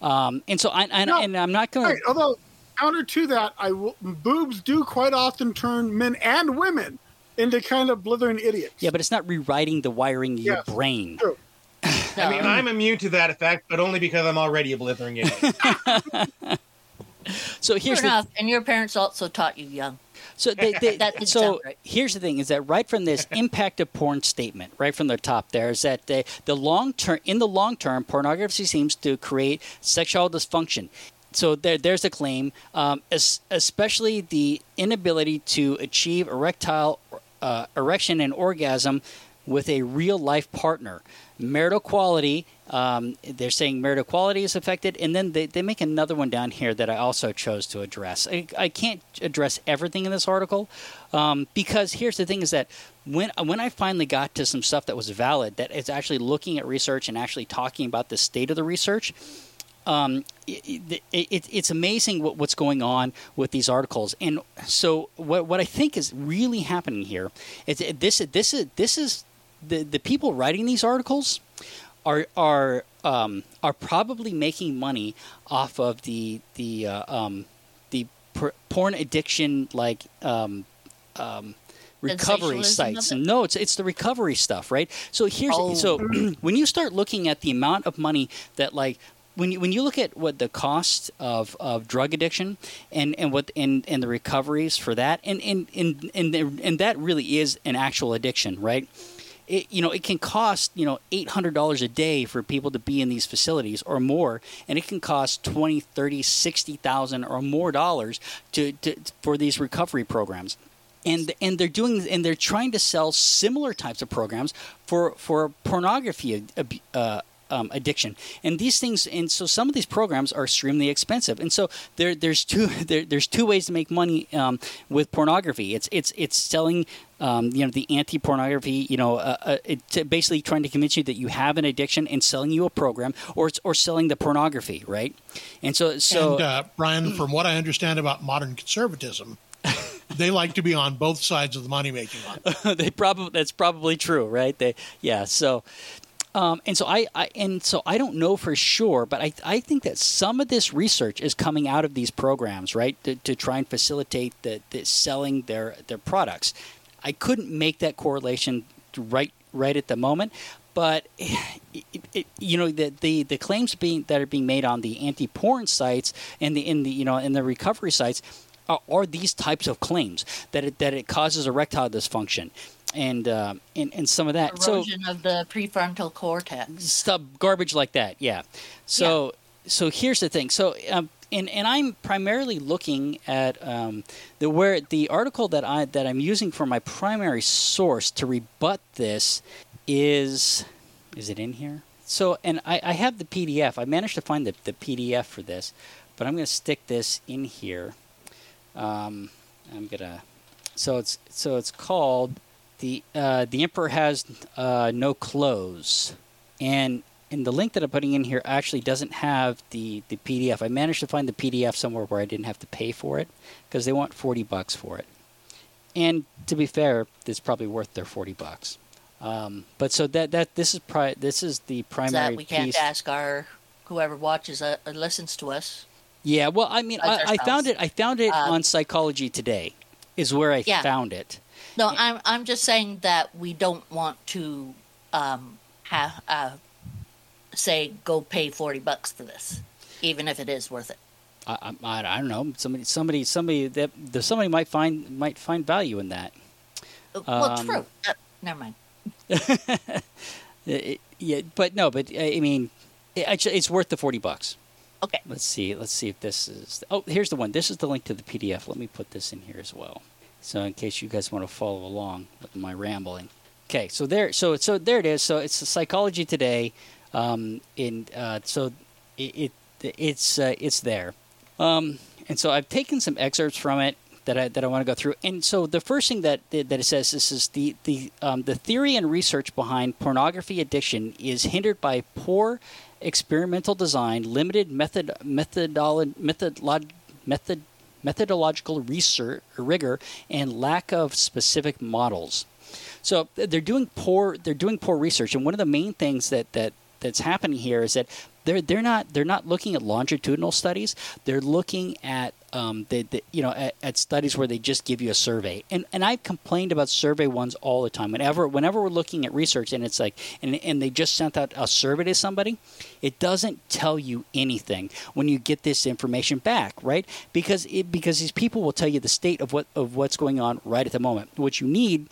Um, and so, I, I, No. and I'm not going Right. to. Although counter to that, I boobs do quite often turn men and women into kind of blithering idiots. Yeah, but it's not rewriting the wiring of your brain. true. I mean, I'm immune to that effect, but only because I'm already a blithering idiot. So here's Fair the enough. And your parents also taught you young. So they, they That so right. here's the thing: is that right from this impact of porn statement, right from the top, there is that they, the long term in the long term, pornography seems to create sexual dysfunction. So there, there's a claim, um, es- especially the inability to achieve erectile uh, erection and orgasm with a real life partner. Marital quality, um, they're saying marital quality is affected, and then they, they make another one down here that I also chose to address. I, I can't address everything in this article um, because here's the thing: is that when when I finally got to some stuff that was valid, that is actually looking at research and actually talking about the state of the research, um, it, it, it's amazing what, what's going on with these articles. And so, what, what I think is really happening here is this this is this is the the people writing these articles are are um, are probably making money off of the the uh, um, the por- porn addiction like um, um, recovery sites. it? No, it's it's the recovery stuff, right? So here's Oh. so when you start looking at the amount of money that like when you when you look at what the cost of, of drug addiction and, and what and, and the recoveries for that and and and and, and that really is an actual addiction, right? It, you know, it can cost you know eight hundred dollars a day for people to be in these facilities or more, and it can cost twenty, thirty, sixty thousand or more dollars to, to for these recovery programs and and they're doing and they're trying to sell similar types of programs for for pornography uh, um, addiction and these things and so some of these programs are extremely expensive and so there there's two there, there's two ways to make money um, with pornography it's it's it's selling um, you know the anti-pornography you know uh, uh, it, basically trying to convince you that you have an addiction and selling you a program or it's or selling the pornography right and so so and uh, Brian, from what I understand about modern conservatism, they like to be on both sides of the money making line. they probably that's probably true, right? They yeah. So um, and so I, I and so I don't know for sure, but I I think that some of this research is coming out of these programs, right, to, to try and facilitate the, the selling their their products. I couldn't make that correlation right right at the moment, but it, it, you know the, the the claims being that are being made on the anti-porn sites and the in the you know in the recovery sites are, are these types of claims that it that it causes erectile dysfunction and uh, and and some of that. So Erosion of the prefrontal cortex. stuff garbage like that yeah. So so here's the thing. So um, and and I'm primarily looking at um, the where the article that I that I'm using for my primary source to rebut this is is it in here? So and I, I have the PDF I managed to find the, the PDF for this but I'm going to stick this in here. Um, I'm gonna so it's so it's called the uh, the emperor has uh, no clothes and and the link that I'm putting in here actually doesn't have the the PDF. I managed to find the PDF somewhere where I didn't have to pay for it because they want 40 bucks for it. And to be fair, it's probably worth their 40 bucks. Um, but so that that this is pri- this is the primary that we can't piece. ask our whoever watches uh, uh, listens to us. Yeah, well, I mean, I, I found it. I found it Um, on Psychology Today, is where I Yeah. found it. No, I'm I'm just saying that we don't want to um, have uh, say go pay forty bucks for this, even if it is worth it. I, I, I don't know. Somebody, somebody, somebody that somebody might find might find value in that. Uh, Well, Um, true. Uh, never mind. It- yeah, but no, but I I mean, it, actually, it's worth the forty bucks. Okay. Let's see. Let's see if this is. Oh, here's the one. This is the link to the PDF. Let me put this in here as well. So in case you guys want to follow along with my rambling. Okay, so there, so so there it is. So it's Psychology Today. Um, in uh, so it, it it's uh, it's there. Um, and so I've taken some excerpts from it that I that I want to go through. And so the first thing that that it says this is the the um, the theory and research behind pornography addiction is hindered by poor experimental design, limited method methodolo- methodolog- method methodological research rigor, and lack of specific models. So they're doing poor they're doing poor research, and one of the main things that that that's happening here is that they're they're not they're not looking at longitudinal studies. They're looking at um, the, the you know at, at studies where they just give you a survey. And and I've complained about survey ones all the time. Whenever whenever we're looking at research and it's like and and they just sent out a survey to somebody, it doesn't tell you anything when you get this information back, right? Because it because these people will tell you the state of what of what's going on right at the moment. What you need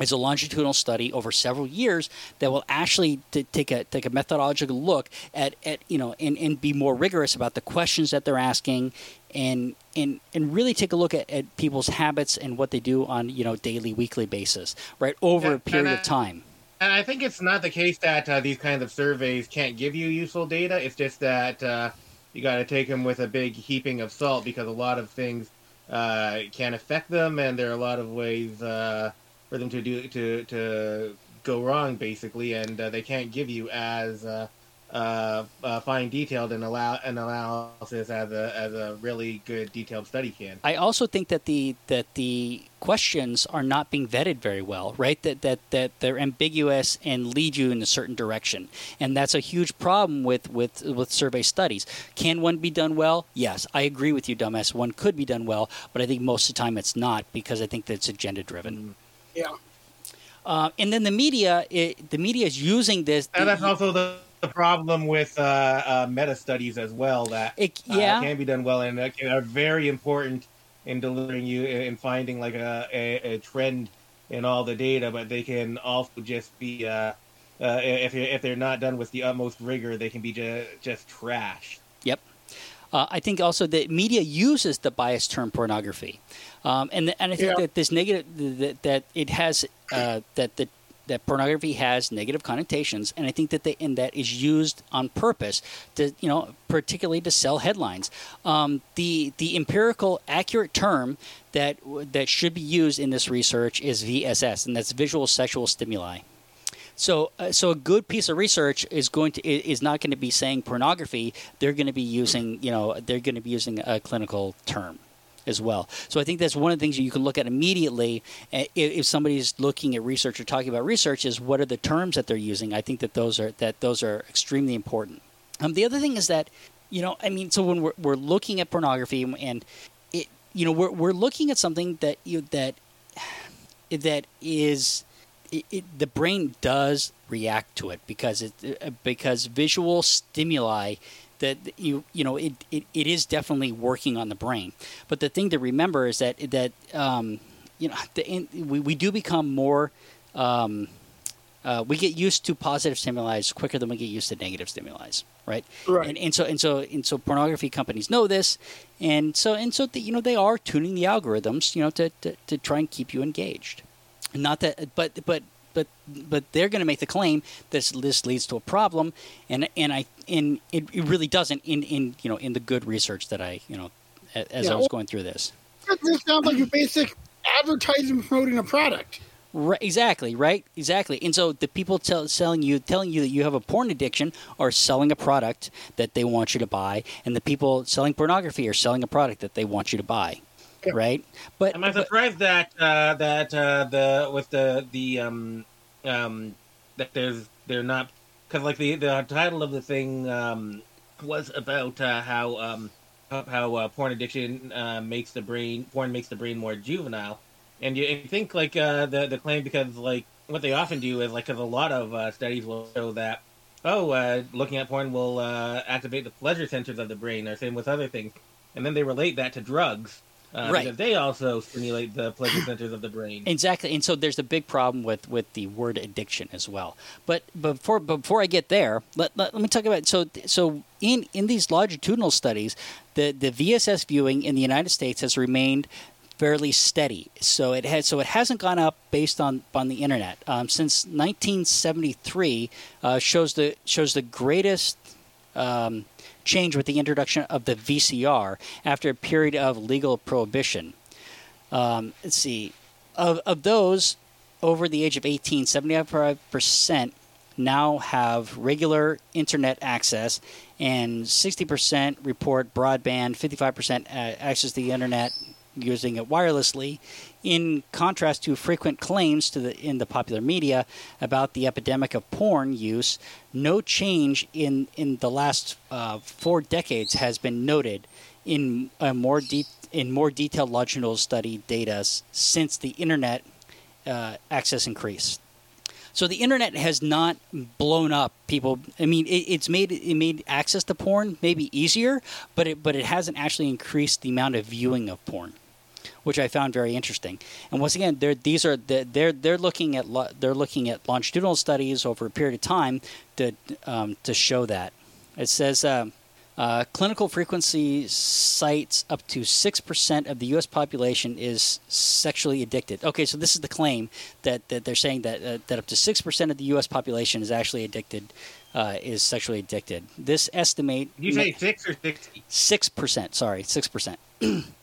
is a longitudinal study over several years that will actually t- take a take a methodological look at, at you know and, and be more rigorous about the questions that they're asking and and and really take a look at, at people's habits and what they do on you know daily weekly basis right over Yeah, a period and of time And I think it's not the case that uh, these kinds of surveys can't give you useful data. It's just that uh, you got to take them with a big heaping of salt because a lot of things uh, can affect them, and there are a lot of ways uh, for them to do to to go wrong, basically, and uh, they can't give you as uh, uh, fine detailed and allow- an analysis as a as a really good detailed study can. I also think that the that the questions are not being vetted very well, right? That that that they're ambiguous and lead you in a certain direction, and that's a huge problem with with with survey studies. Can one be done well? Yes, I agree with you, dumbass. One could be done well, but I think most of the time it's not because I think that it's agenda driven. Yeah. Uh, and then the media, it, the media is using this. And that's also the, the problem with uh, uh, meta studies as well. That It- uh, yeah. can be done well and uh, are very important in delivering you in finding like a, a, a trend in all the data, but they can also just be uh, uh, if if they're not done with the utmost rigor, they can be ju- just trash. Yep. Uh, I think also that media uses the biased term pornography, um, and and I think Yeah. that this negative that, that it has uh, that that that pornography has negative connotations, and I think that they and that is used on purpose to you know particularly to sell headlines. Um, the the empirical accurate term that that should be used in this research is VSS, and that's visual sexual stimuli. So, uh, so a good piece of research is going to is not going to be saying pornography. They're going to be using, you know, they're going to be using a clinical term as well. So I think that's one of the things that you can look at immediately if, if somebody's looking at research or talking about research is what are the terms that they're using. I think that those are that those are extremely important. Um, the other thing is that, you know, I mean, so when we're, we're looking at pornography and it, you know, we're we're looking at something that you that that is it, it, the brain does react to it because it uh, because visual stimuli that you you know it, it, it is definitely working on the brain. But the thing to remember is that that um, you know the, in, we, we do become more um, uh, we get used to positive stimuli quicker than we get used to negative stimuli right? Right. and, and so and so and so pornography companies know this. And so and so the, you know they are tuning the algorithms you know to, to, to try and keep you engaged. Not that but but but but they're going to make the claim that this leads to a problem. And and i and it, it really doesn't in in you know in the good research that i you know as Yeah. i was going through this This sounds like a basic advertising promoting a product. Right, exactly, right, exactly. And so the people tell, selling you, telling you that you have a porn addiction, are selling a product that they want you to buy, and the people selling pornography are selling a product that they want you to buy, Yeah. right? But Am I but- surprised that uh, that uh, the with the the um um that there's they're not because like the the title of the thing um was about uh, how um how, uh, porn addiction uh, makes the brain porn makes the brain more juvenile. And you, and think like uh, the the claim because like what they often do is like because a lot of uh, studies will show that oh uh, looking at porn will activate the pleasure centers of the brain. Or same with other things. And then they relate that to drugs uh, Right. because they also stimulate the pleasure centers of the brain Exactly, and so there's a big problem with, with the word addiction as well. But before before I get there, let, let, let me talk about so so in in these longitudinal studies, the the VSS viewing in the United States has remained fairly steady. So it has so it hasn't gone up based on on the internet um, since 1973. Uh, shows the shows the greatest um, change with the introduction of the VCR after a period of legal prohibition. Um, let's see, of, of those over the age of 18, 75% now have regular internet access, and 60% report broadband, 55% uh, access the internet using it wirelessly. In contrast to frequent claims to the in the popular media about the epidemic of porn use, no change in in the last uh, four decades has been noted in a more de- in more detailed longitudinal study data since the internet uh, access increased. So the internet has not blown up people. I mean, it, it's made it made access to porn maybe easier, but it but it hasn't actually increased the amount of viewing of porn, which I found very interesting. And once again, they're, these are they're they're looking at lo- they're looking at longitudinal studies over a period of time to um, to show that. It says. Um, uh, clinical frequency cites up to 6% of the U.S. population is sexually addicted. Okay, so this is the claim that, that they're saying that, uh, that up to 6% of the U.S. population is actually addicted, uh, is sexually addicted. This estimate. Did you say six or sixty? Six percent. Sorry, six percent.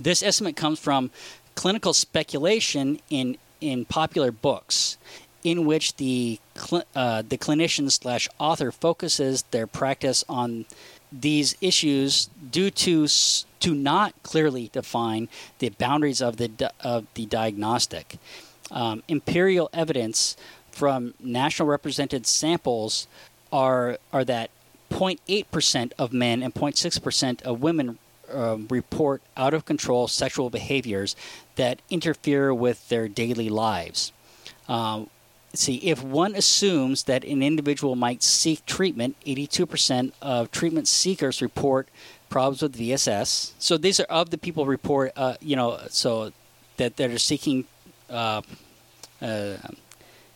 this estimate comes from clinical speculation in in popular books, in which the cl- uh, the clinician slash author focuses their practice on these issues due to to not clearly define the boundaries of the di- of the diagnostic. Um, imperial evidence from national represented samples are are that 0.8% of men and 0.6% of women um, report out of control sexual behaviors that interfere with their daily lives. Um, see, if one assumes that an individual might seek treatment, 82% of treatment seekers report problems with VSS. So these are of the people report, uh, you know, so that that are seeking uh, uh,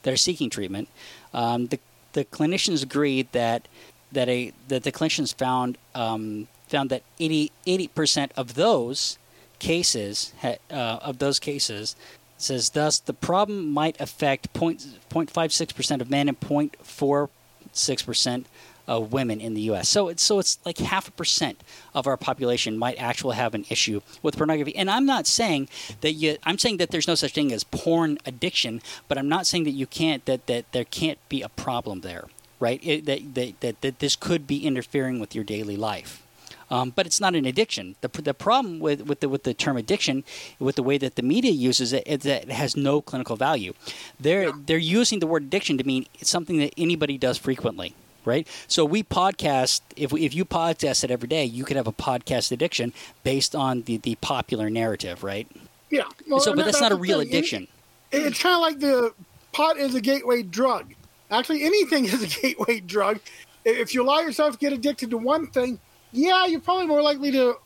that are seeking treatment. Um, the the clinicians agreed that that a that the clinicians found um, found that 80 percent of those cases uh, of those cases says thus the problem might affect 0.56 percent of men and 0.46 percent of women in the U.S. So it's so it's like half a percent of our population might actually have an issue with pornography. And I'm not saying that you. I'm saying that there's no such thing as porn addiction, but I'm not saying that you can't that that there can't be a problem there, right? It, that, that that that this could be interfering with your daily life. Um, but it's not an addiction. The, the problem with, with, the, with the term addiction, with the way that the media uses it, is that it has no clinical value. They're, they're using the word addiction to mean something that anybody does frequently, right? So we podcast, if, we, if you podcast it every day, you could have a podcast addiction based on the, the popular narrative, right? Yeah. Well, so, but that- that's not a real thing. Addiction. it- it's kind of like the pot is a gateway drug. Actually, anything is a gateway drug. If you allow yourself to get addicted to one thing, yeah, you're probably more likely to.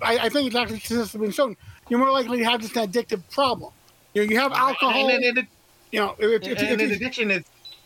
I, I think it's actually consistently been shown. You're more likely to have just an addictive problem. You know, you have alcohol. And, and, and, you know, if, if, and if, addiction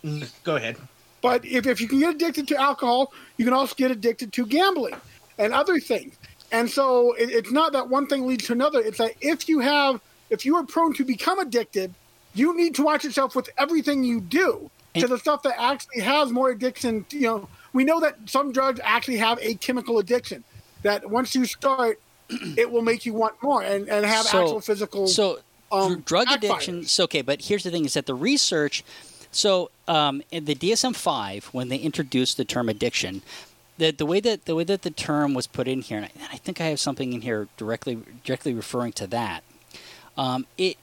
is. Go ahead. but if, if you can get addicted to alcohol, you can also get addicted to gambling and other things. And so it, it's not that one thing leads to another. It's that if you have, if you are prone to become addicted, you need to watch yourself with everything you do to the stuff that actually has more addiction. You know, we know that some drugs actually have a chemical addiction. That once you start, it will make you want more and, and have So- actual physical So, um, drug backfires. addiction. So okay, but here's the thing: is that the research. So um, in the DSM five, when they introduced the term addiction, the the way that the way that the term was put in here, and I, and I think I have something in here directly directly referring to that. Um, it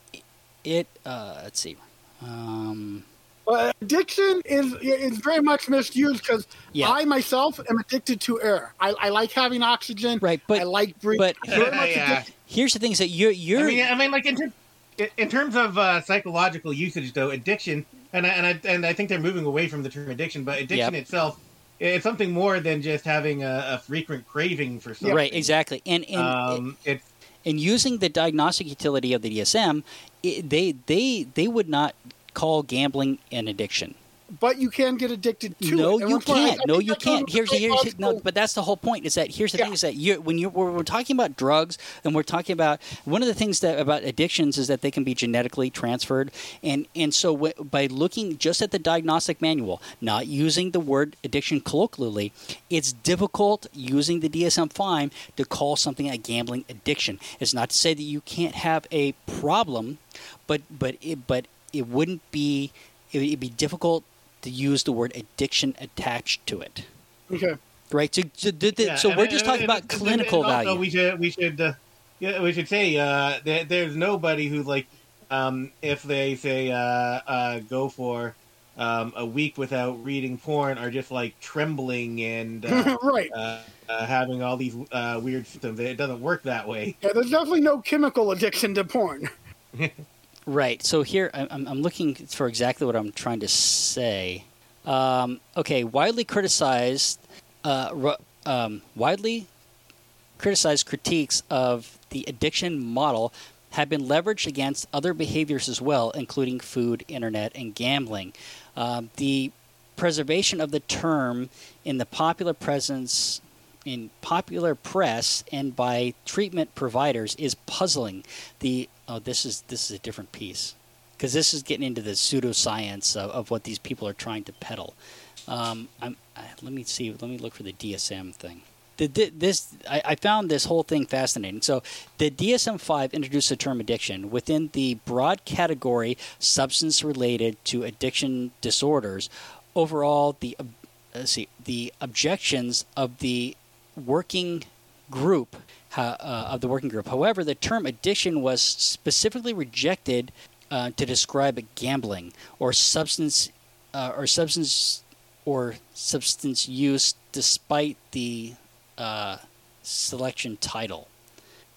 it uh, let's see. Um, But addiction is is very much misused because Yeah. I myself am addicted to air. I, I like having oxygen. Right, but- I like breathing. but- I'm much Yeah. here's the thing: is that you're you're I mean, I mean, like in, ter- in terms of uh, psychological usage, though, addiction, and I, and I and I think they're moving away from the term addiction, but addiction Yep. itself, it's something more than just having a, a frequent craving for something. right exactly, and and Um, it's and using the diagnostic utility of the DSM, it, they they they would not call gambling an addiction. But you can get addicted to no, it. You can't. No, you can't. with Here's here's no, but that's the whole point. Is that here's the Yeah. thing is that you when you when we're talking about drugs and we're talking about one of the things that about addictions is that they can be genetically transferred, and and so w- by looking just at the diagnostic manual, not using the word addiction colloquially, it's difficult using the DSM-5 to call something a gambling addiction. It's not to say that you can't have a problem, but but it, but it wouldn't be it would be difficult to use the word addiction attached to it. Okay. Right. So, so, the- the- Yeah, so we're just and- talking and- about and- clinical and also value. We should we should uh, yeah we should say uh, that there's nobody who like um, if they say uh, uh, go for um, a week without reading porn are just like trembling and uh, right. uh, uh, having all these uh, weird symptoms. It doesn't work that way. Yeah, there's definitely no chemical addiction to porn. Right. So here I'm, I'm looking for exactly what I'm trying to say. Um, okay. Widely criticized, uh, um, widely criticized critiques of the addiction model have been leveraged against other behaviors as well, including food, internet, and gambling. Um, the preservation of the term in the popular presence in popular press and by treatment providers is puzzling. The oh, this is this is a different piece because this is getting into the pseudoscience of, of what these people are trying to peddle. Um, I'm, I, let me see. Let me look for the DSM thing. The, this I, found this whole thing fascinating. So the DSM five introduced the term addiction within the broad category substance related to addiction disorders. Overall, the see the objections of the working group uh, uh, of the working group. However, the term addiction was specifically rejected uh, to describe gambling or substance uh, or substance or substance use, despite the uh, selection title,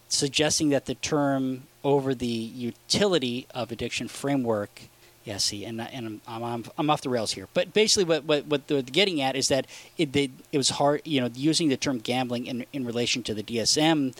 suggesting that the term over the utility of addiction framework. Yeah, see, and and I'm, I'm I'm off the rails here. But basically, what what what they're getting at is that it they, it was hard, you know, using the term gambling in in relation to the DSM.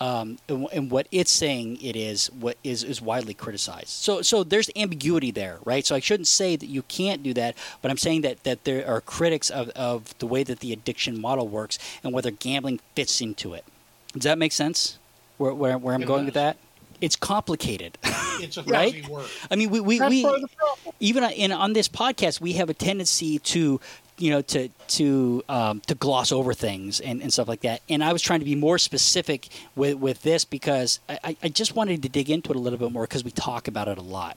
Um, and, and what it's saying it is what is is widely criticized. So so there's ambiguity there, right? So I shouldn't say that you can't do that, but I'm saying that that there are critics of, of the way that the addiction model works and whether gambling fits into it. Does that make sense? Where where, where I'm It going with that? It's complicated. It's a Right? fuzzy word. I mean, we we, That's we part of the problem. even in on this podcast, we have a tendency to you know to to um, to gloss over things and, and stuff like that. And I was trying to be more specific with with this because I, I just wanted to dig into it a little bit more because we talk about it a lot.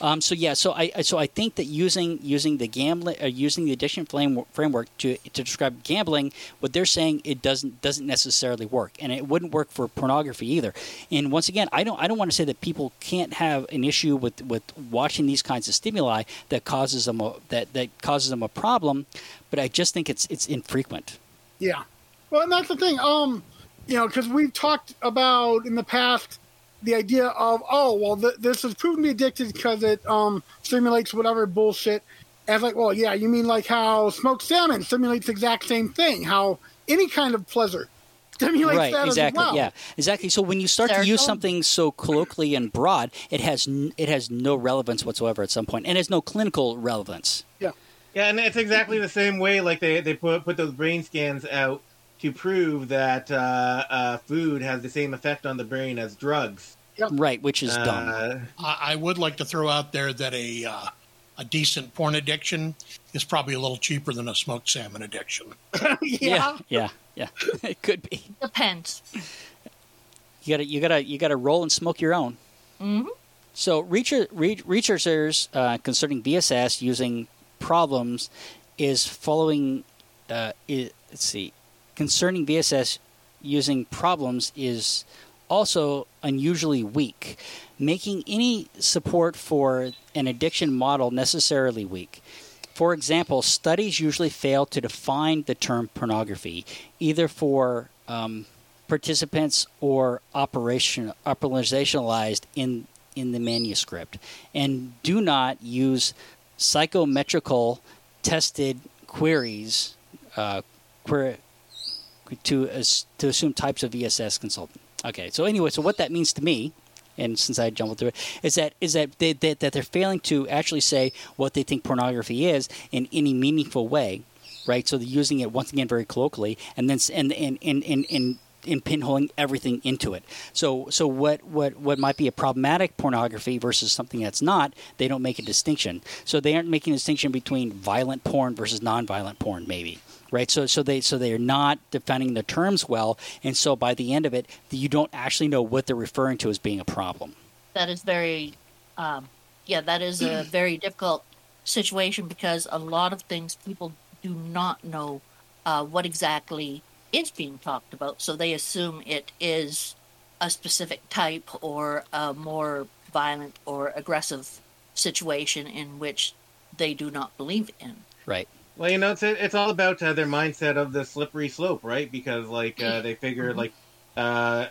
Um, so yeah, so I so I think that using using the gambling uh, using the addiction flame, framework to to describe gambling, what they're saying it doesn't doesn't necessarily work, and it wouldn't work for pornography either. And once again, I don't I don't want to say that people can't have an issue with with watching these kinds of stimuli that causes them a, that that causes them a problem, but I just think it's it's infrequent. Yeah. Well, and that's the thing. Um, you know, because we've talked about in the past the idea of oh well th- this is proven to be addicted because it um stimulates whatever bullshit. And it's like, well, yeah, you mean like how smoked salmon stimulates the exact same thing? How any kind of pleasure stimulates right that exactly as well. yeah exactly so when you start to use something so colloquially and broad it has n- it has no relevance whatsoever at some point and has no clinical relevance Yeah. Yeah, and it's exactly the same way. Like they they put put those brain scans out to prove that uh, uh, food has the same effect on the brain as drugs. Right which is dumb Uh, I, I would like to throw out there that a uh, a decent porn addiction is probably a little cheaper than a smoked salmon addiction. yeah. yeah yeah it could be Depends. you gotta you gotta you gotta roll and smoke your own hmm So reacher, re- researchers uh, concerning VSS using problems is following. Uh, i let's see, concerning VSS using problems is also unusually weak, making any support for an addiction model necessarily weak. For example, studies usually fail to define the term pornography, either for um, participants or operation operationalized in in the manuscript, and do not use psychometrical tested queries uh, to to assume types of ESS consultant. Okay, so anyway, so what that means to me, and since I jumbled through it, is that is that they, that that they're failing to actually say what they think pornography is in any meaningful way, right? So they're using it once again very colloquially, and then and and and and. and in pinholing everything into it. So so what, what what might be a problematic pornography versus something that's not, they don't make a distinction. So they aren't making a distinction between violent porn versus non-violent porn maybe. Right, so so they so they are not defining the terms well, and so by the end of it, you don't actually know what they're referring to as being a problem. That is very, um, yeah, that is a very difficult situation because a lot of things people do not know uh, what exactly is being talked about. So they assume it is a specific type or a more violent or aggressive situation in which they do not believe in. Right. Well, you know, it's it's all about uh, their mindset of the slippery slope, right? Because like uh, they figure like uh,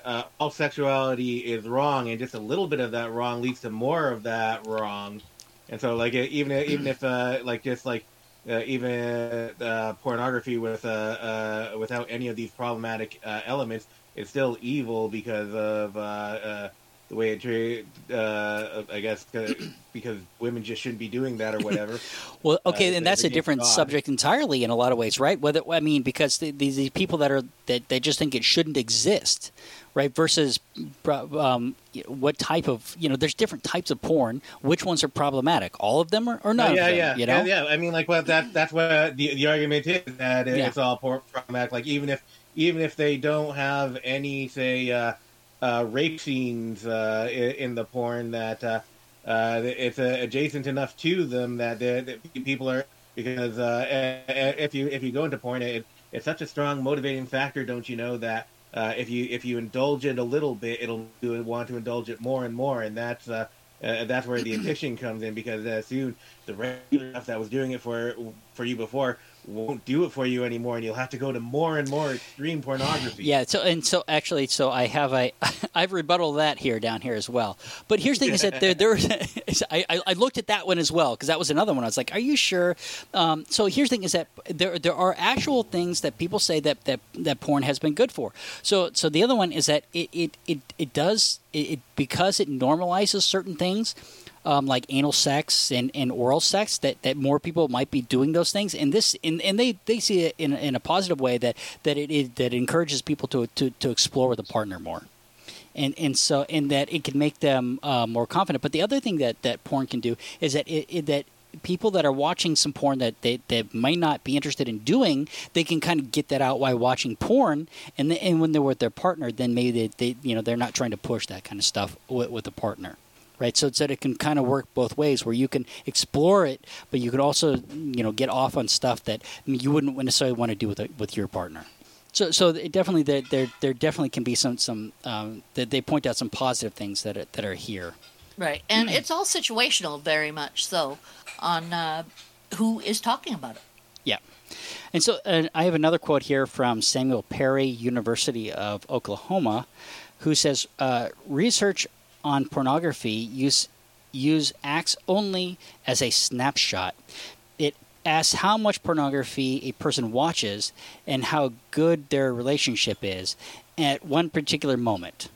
uh, all sexuality is wrong, and just a little bit of that wrong leads to more of that wrong, and so like even even if uh, like just like uh, even uh, pornography with uh, uh, without any of these problematic uh, elements is still evil because of uh, uh, the way it treat. Uh, I guess because women just shouldn't be doing that or whatever. Well, okay, Uh, and that's a different God. subject entirely in a lot of ways, right? Whether I mean, because the, these, these people that are that they just think it shouldn't exist, right? Versus um, what type of you know, there's different types of porn. Which ones are problematic? All of them, or, or none Oh, yeah, them? yeah, you know, yeah, yeah. I mean, like, well, that that's what the the argument is that Yeah. it's all por- problematic. Like, even if even if they don't have any, say, uh, uh, rape scenes uh, in, the porn, that uh, uh, it's uh, adjacent enough to them that, that people are because uh, if you if you go into porn, it, it's such a strong motivating factor, don't you know that. If you if you indulge it a little bit, it'll want to indulge it more and more, and that's that's where the addiction comes in because soon the regular stuff that was doing it for for you before won't do it for you anymore, and you'll have to go to more and more extreme pornography. Yeah, so and so actually, so I have a I've rebutted that here down here as well. But here's the thing: is that there there I, I I looked at that one as well because that was another one. I was like, are you sure? Um, so here's the thing: is that there there are actual things that people say that that that porn has been good for. So so the other one is that it it it, it does it, it because it normalizes certain things um, like anal sex and, and oral sex that, that more people might be doing those things. And this and, and they, they see it in, in a positive way that that it, it that encourages people to, to, to explore with a partner more. And and so and that it can make them uh, more confident. But the other thing that, that porn can do is that it, it that people that are watching some porn that they, they might not be interested in doing, they can kind of get that out while watching porn, and then, and when they're with their partner, then maybe they, they you know they're not trying to push that kind of stuff with, with a partner. Right, so it's that it can kind of work both ways, where you can explore it, but you can also, you know, get off on stuff that you wouldn't necessarily want to do with a, with your partner. So, so it definitely there, there, there definitely can be some, some um, that they point out some positive things that are, that are here. Right. And it's all situational, very much so, on uh, who is talking about it. Yeah. And so uh, I have another quote here from Samuel Perry, University of Oklahoma, who says uh, research on pornography use use acts only as a snapshot. It asks how much pornography a person watches and how good their relationship is at one particular moment.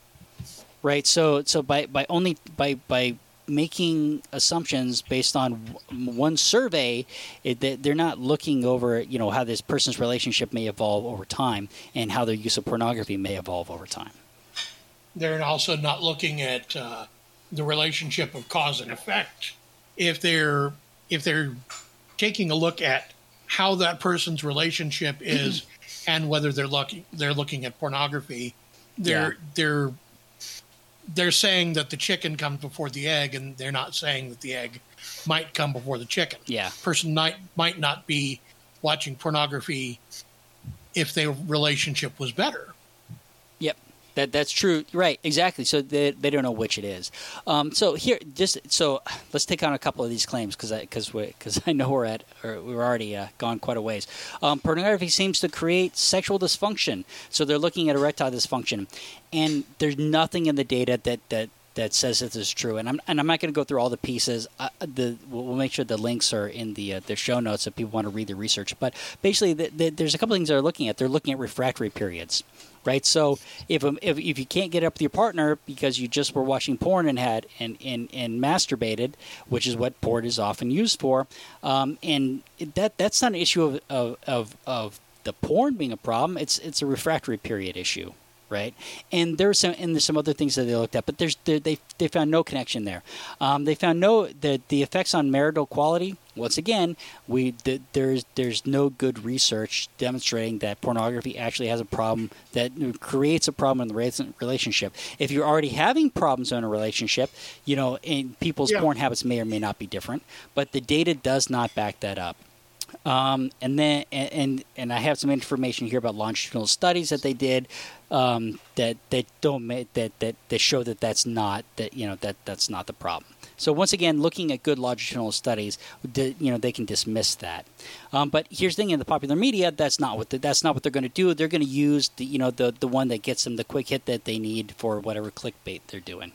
Right. So so by, by only by by making assumptions based on one survey, it, they're not looking over you know how this person's relationship may evolve over time and how their use of pornography may evolve over time. They're also not looking at uh, the relationship of cause and effect. If they're if they're taking a look at how that person's relationship is and whether they're looking they're looking at pornography, they're Yeah. they're they're saying that the chicken comes before the egg, and they're not saying that the egg might come before the chicken. Yeah. person might might not be watching pornography if their relationship was better. That that's true. Right, exactly. So they, they don't know which it is. Um, so here, just so let's take on a couple of these claims because because because I know we're at or we're already uh, gone quite a ways. Um, pornography seems to create sexual dysfunction. So they're looking at erectile dysfunction, and there's nothing in the data that that that says this is true. And I'm and I'm not going to go through all the pieces. Uh, the we'll, make sure the links are in the uh, the show notes if people want to read the research. But basically, the, the, there's a couple things they're looking at. They're looking at refractory periods, right? So if, um, if if you can't get up with your partner because you just were watching porn and had and and, and masturbated, which is what porn is often used for, um, and that that's not an issue of, of of of the porn being a problem. It's it's a refractory period issue, right? And there's some and there's some other things that they looked at, but there's they they, they found no connection there. Um, they found no the the effects on marital quality. Once again, we the, there's there's no good research demonstrating that pornography actually has a problem that creates a problem in the relationship. If you're already having problems in a relationship, you know, and people's Yeah. porn habits may or may not be different, but the data does not back that up. Um, and then and, and I have some information here about longitudinal studies that they did um, that that don't ma- that that that show that that's not that you know that that's not the problem. So once again, looking at good longitudinal studies, you know they can dismiss that. Um, but here's the thing: in the popular media, that's not what the, that's not what they're going to do. They're going to use the you know the the one that gets them the quick hit that they need for whatever clickbait they're doing.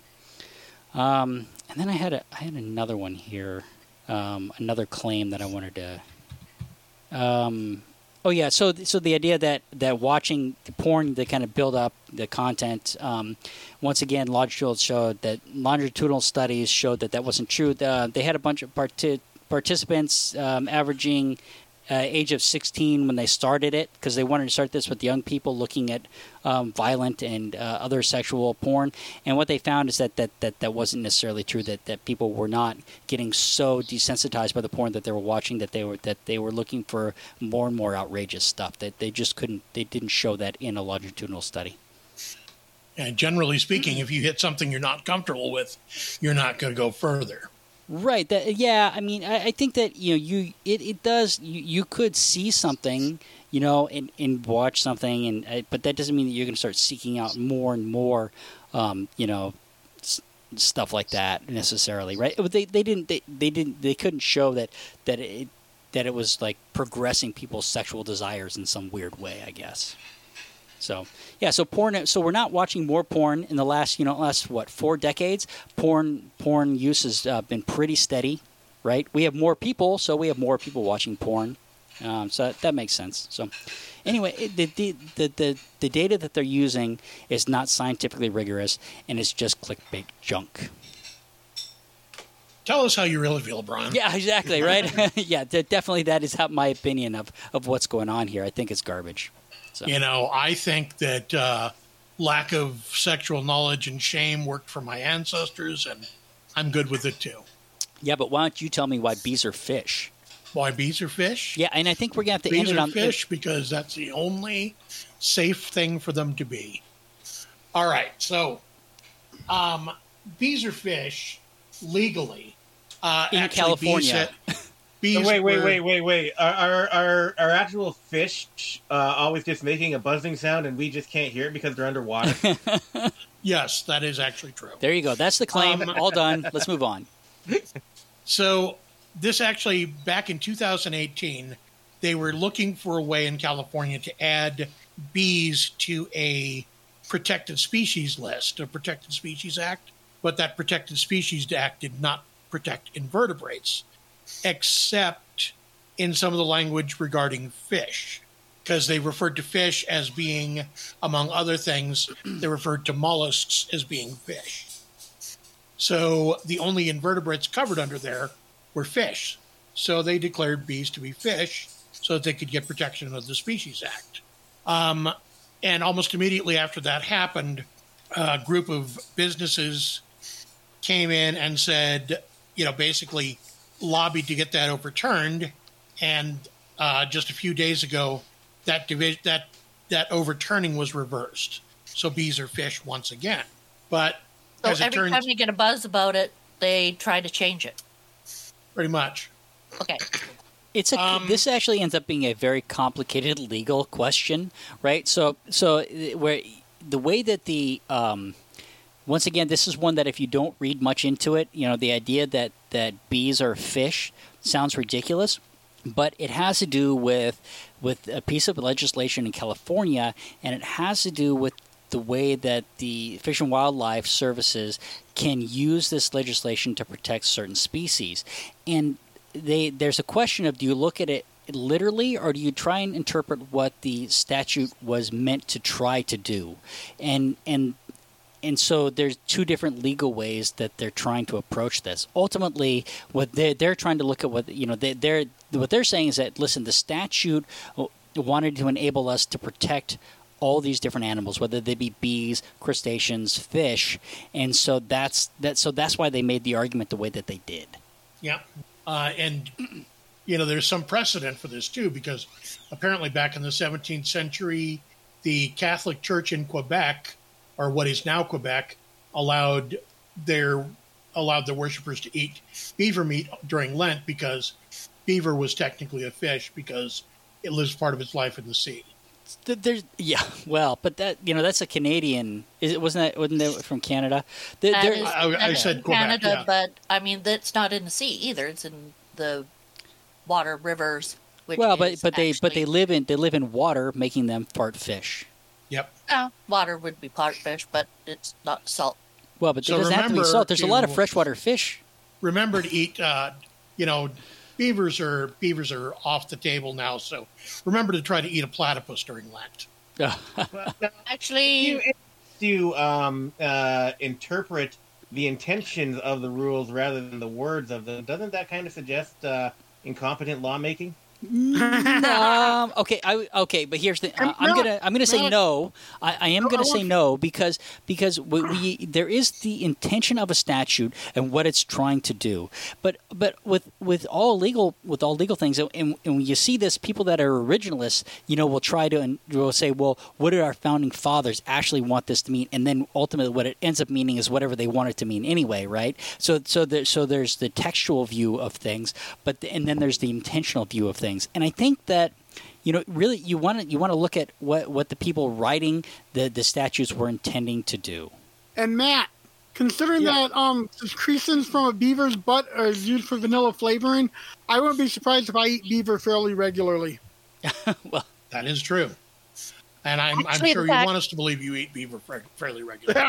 Um, and then I had a I had another one here, um, another claim that I wanted to. Um, oh yeah, so so the idea that that watching the porn to kind of build up the content. Um, once again, longitudinal showed that longitudinal studies showed that that wasn't true. Uh, they had a bunch of parti- participants um, averaging uh, age of 16 when they started it because they wanted to start this with young people looking at um, violent and uh, other sexual porn. And what they found is that that, that, that wasn't necessarily true. That, that people were not getting so desensitized by the porn that they were watching that they were that they were looking for more and more outrageous stuff. That they just couldn't. They didn't show that in a longitudinal study. And generally speaking, if you hit something you're not comfortable with, you're not going to go further. Right. That yeah. I mean, I, I think that you know you it, it does you, you could see something you know and, and watch something and uh, but that doesn't mean that you're going to start seeking out more and more um, you know s- stuff like that necessarily right but they, they didn't they, they didn't they couldn't show that that it that it was like progressing people's sexual desires in some weird way i guess so yeah, so porn. So we're not watching more porn in the last, you know, last what four decades. Porn, porn use has uh, been pretty steady, right? We have more people, so we have more people watching porn. Um, so that, that makes sense. So anyway, it, the, the the the data that they're using is not scientifically rigorous, and it's just clickbait junk. Tell us how you really feel, Brian. Yeah, exactly, right? yeah, definitely. That is how my opinion of of what's going on here. I think it's garbage. So. You know, I think that uh, lack of sexual knowledge and shame worked for my ancestors, and I'm good with it too. Yeah, but why don't you tell me why bees are fish? Why bees are fish? Yeah, and I think we're gonna have to end Bees it are on fish because that's the only safe thing for them to be. All right, so um, bees are fish legally uh, In California. Bees, bees wait, wait, were- wait, wait, wait. Are, are are are actual fish uh, always just making a buzzing sound and we just can't hear it because they're underwater? Yes, that is actually true. There you go. That's the claim. Um, All done. Let's move on. So this actually back in 2018, they were looking for a way in California to add bees to a protected species list, a protected species act, but that protected species act did not protect invertebrates, except in some of the language regarding fish. Because they referred to fish as being, among other things, they referred to mollusks as being fish. So the only invertebrates covered under there were fish. So they declared bees to be fish so that they could get protection of the Species Act. Um, and almost immediately after that happened, a group of businesses came in and said, you know, basically lobbied to get that overturned. And uh, just a few days ago, that division that that overturning was reversed. So bees are fish once again. But So As it every turns- time you get a buzz about it, they try to change it. pretty much. Okay. It's a Um, this actually ends up being a very complicated legal question, right? So so where the way that the um, once again this is one that if you don't read much into it, you know the idea that that bees are fish sounds ridiculous, but it has to do with with a piece of legislation in California, and it has to do with the way that the Fish and Wildlife Services can use this legislation to protect certain species. And they there's a question of do you look at it literally or do you try and interpret what the statute was meant to try to do? And and and so there's two different legal ways that they're trying to approach this. Ultimately, what they're, they're trying to look at what you know they, they're what they're saying is that listen, the statute wanted to enable us to protect all these different animals, whether they be bees, crustaceans, fish, and so that's that. So that's why they made the argument the way that they did. Yeah. Uh, and, you know, there's some precedent for this too, because apparently back in the 17th century, the Catholic Church in Quebec, or what is now Quebec, allowed their allowed the worshippers to eat beaver meat during Lent because beaver was technically a fish because it lives part of its life in the sea. There's yeah, well, but that you know that's a Canadian. Is it wasn't that wasn't that from Canada? There- That there- is I- I said Quebec, Canada, yeah. but I mean that's not in the sea either. It's in the water rivers. Which well, but is but they but they live in they live in water, making them part fish. Yep. Uh, water would be part fish, but it's not salt. Well, but So it doesn't have to be salt. There's a lot of freshwater fish. Remember to eat, uh, you know, beavers are beavers are off the table now, so remember to try to eat a platypus during Lent. Well, now, Actually, you to um, uh, interpret the intentions of the rules rather than the words of them, doesn't that kind of suggest uh, incompetent lawmaking? Um, okay, I, okay, but here's the. I, I'm gonna I'm gonna say no. I, I am gonna say no because because we, we there is the intention of a statute and what it's trying to do. But but with with all legal with all legal things, and, and when you see this, people that are originalists, you know, will try to and will say, well, what did our founding fathers actually want this to mean? And then ultimately, what it ends up meaning is whatever they want it to mean anyway, right? So so there, so there's the textual view of things, but the, and then there's the intentional view of things, and I think that you know really you want to you want to look at what what the people writing the the statutes were intending to do. And Matt, considering Yeah. that um secretions from a beaver's butt is used for vanilla flavoring, I wouldn't be surprised if I eat beaver fairly regularly. well, That is true. And I'm, I'm sure in you fact- want us to believe you eat beaver fairly regularly.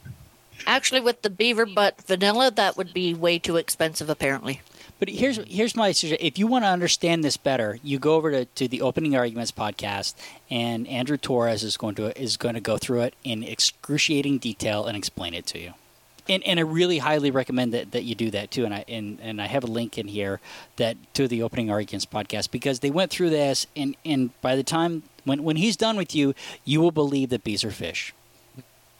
actually, with the beaver butt vanilla, that would be way too expensive. Apparently, But here's here's my suggestion. If you want to understand this better, you go over to, to the Opening Arguments podcast, and Andrew Torrez is going to is going to go through it in excruciating detail and explain it to you. And, and I really highly recommend that, that you do that too. And I and, and I have a link in here that to the Opening Arguments podcast because they went through this, and, and by the time when when he's done with you, you will believe that bees are fish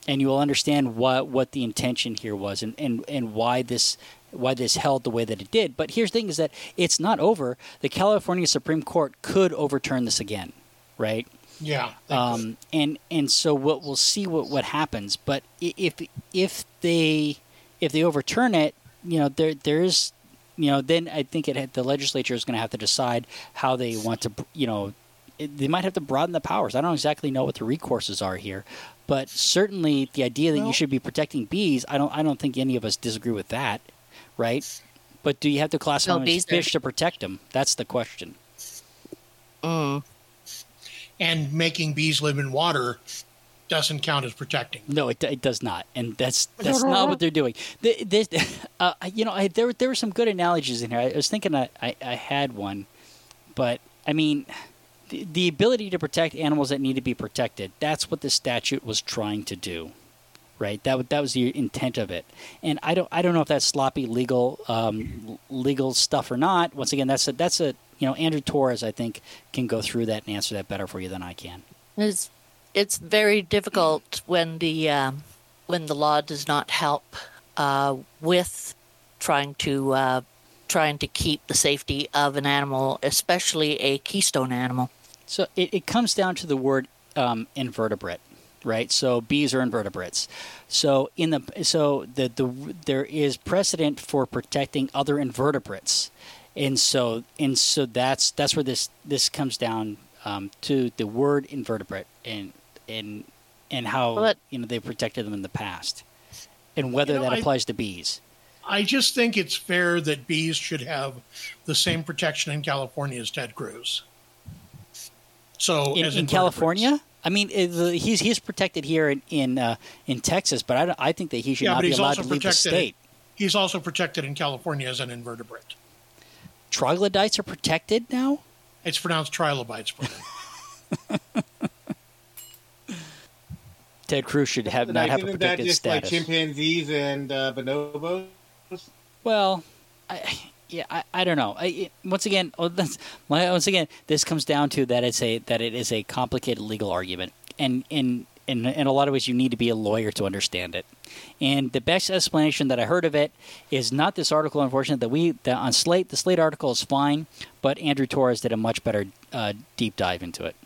and you will understand what what the intention here was and, and, and why this why this held the way that it did. But here's the thing is that it's not over. The California Supreme Court could overturn this again, right? yeah. Um, and and so what we'll see what, what happens. But if if they if they overturn it, you know there there's you know then I think it had, the legislature is going to have to decide how they want to you know it, they might have to broaden the powers. I don't exactly know what the recourses are here, but certainly the idea that you should be protecting bees, I don't I don't think any of us disagree with that, right? But do you have to classify them as bees fish to protect them? That's the question. mm. and making bees live in water doesn't count as protecting. No, it, it does not, and that's that's not what they're doing. The- This, uh, you know, I, there there were some good analogies in here. I was thinking I, I, I had one, but I mean, the, the ability to protect animals that need to be protected—that's what the statute was trying to do, right? That that was the intent of it. And I don't I don't know if that's sloppy legal um, legal stuff or not. Once again, that's a that's a you know Andrew Torrez I think can go through that and answer that better for you than I can. it's it's very difficult when the um, when the law does not help uh, with trying to uh, trying to keep the safety of an animal, especially a keystone animal. So it, it comes down to the word um, invertebrate, right? So bees are invertebrates. So in the so the the there is precedent for protecting other invertebrates, and so and so that's that's where this this comes down um, to the word invertebrate and and and how Well, that- you know they protected them in the past, and whether You know, that I- applies to bees. I just think it's fair that bees should have the same protection in California as Ted Cruz. So in, in. California. I mean, he's he's protected here in in, uh, in Texas, but I, don't- I think that he should Yeah, not but be he's allowed also to leave the protected. state. He's also protected in California as an invertebrate. Troglodytes are protected now. It's pronounced trilobites. Brian. Ted Cruz should have not have a Isn't that protected just like chimpanzees and uh, bonobos? Well, I, yeah, I, I don't know. I, once again, oh, once again, this comes down to that it's a that it is a complicated legal argument, and in in in a lot of ways, you need to be a lawyer to understand it. And the best explanation that I heard of it is not this article. Unfortunately, that we that on Slate, the Slate article is fine, but Andrew Torrez did a much better uh, deep dive into it.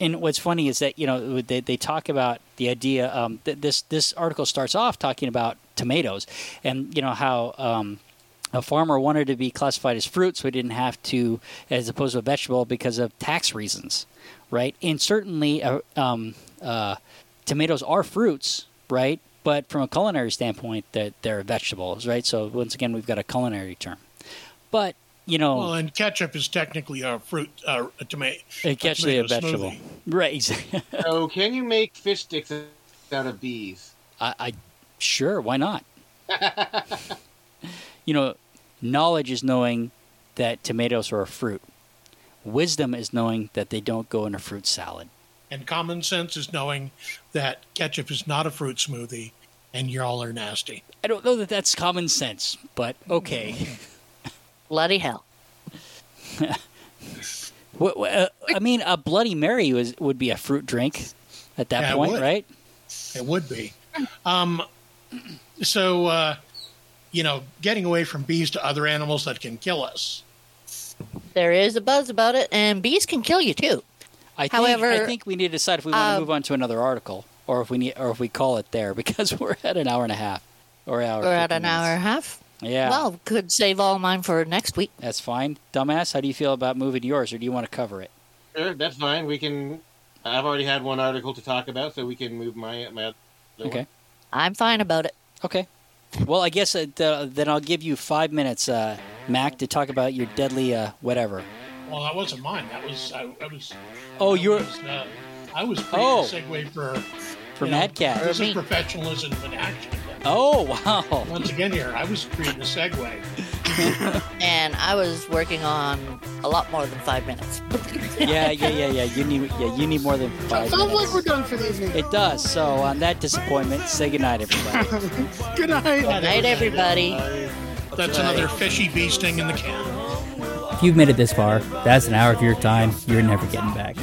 And what's funny is that you know they, they talk about the idea. Um, th- this this article starts off talking about tomatoes, and you know how um, a farmer wanted to be classified as fruit, so he didn't have to, as opposed to a vegetable, because of tax reasons, right? And certainly, uh, um, uh, tomatoes are fruits, right? But from a culinary standpoint, that they're vegetables, right? So once again, we've got a culinary term. But you know, well, and ketchup is technically a fruit, uh, a tomato. it's actually a tomato vegetable, smoothie. right? Exactly. So can you make fish sticks out of bees? I, I sure, why not? you know, knowledge is knowing that tomatoes are a fruit. Wisdom is knowing that they don't go in a fruit salad. And common sense is knowing that ketchup is not a fruit smoothie, and y'all are nasty. I don't know that that's common sense, but okay. Bloody hell. What- what- uh, I mean, a Bloody Mary was, would be a fruit drink at that Yeah, point, would. right? It would be. Um, so, uh, you know, getting away from bees to other animals that can kill us. There is a buzz about it, and bees can kill you too. I think, However, I think we need to decide if we want to um, move on to another article, or if we need, or if we call it there, because we're at an hour and a half, or hour. We're at 15 an hour and a half. Yeah. Well, could save all mine for next week. That's fine. Dumbass, how do you feel about moving yours, or do you want to cover it? Sure, that's fine. We can. I've already had one article to talk about, so we can move my my. Other Okay. One. I'm fine about it. Okay. Well, I guess uh, then I'll give you five minutes, uh, Mac, to talk about your deadly uh, whatever. Well, that wasn't mine. That was I, I was. Oh, you're was, uh, I was creating Oh. a segue for for you know, Mad Cat. This is professionalism in action. Oh wow! Once again, here I was creating a segue. And I was working on a lot more than five minutes. Yeah, yeah, yeah, yeah. You need, yeah, you need more than five Sounds like we're done for the evening. It does. So on that disappointment, say goodnight, everybody. Good night. Good night, everybody. That's another fishy bee sting in the can. If you've made it this far, that's an hour of your time you're never getting back.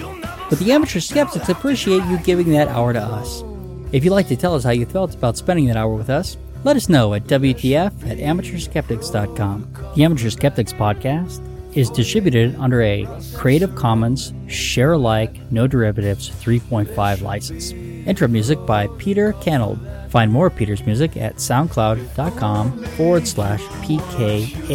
But the amateur skeptics appreciate you giving that hour to us. If you'd like to tell us how you felt about spending that hour with us, let us know at WTF at amateurskeptics.com. The Amateur Skeptics podcast is distributed under a Creative Commons Share Alike No Derivatives 3.5 license. Intro music by Peter Canold. Find more of Peter's music at soundcloud.com forward slash PKANOL.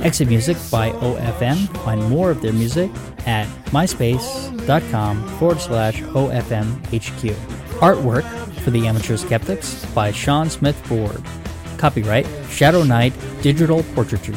Exit music by OFM. Find more of their music at myspace.com forward slash OFMHQ. Artwork for the Amateur Skeptics by Sean Smith Ford. Copyright Shadow Knight Digital Portraiture.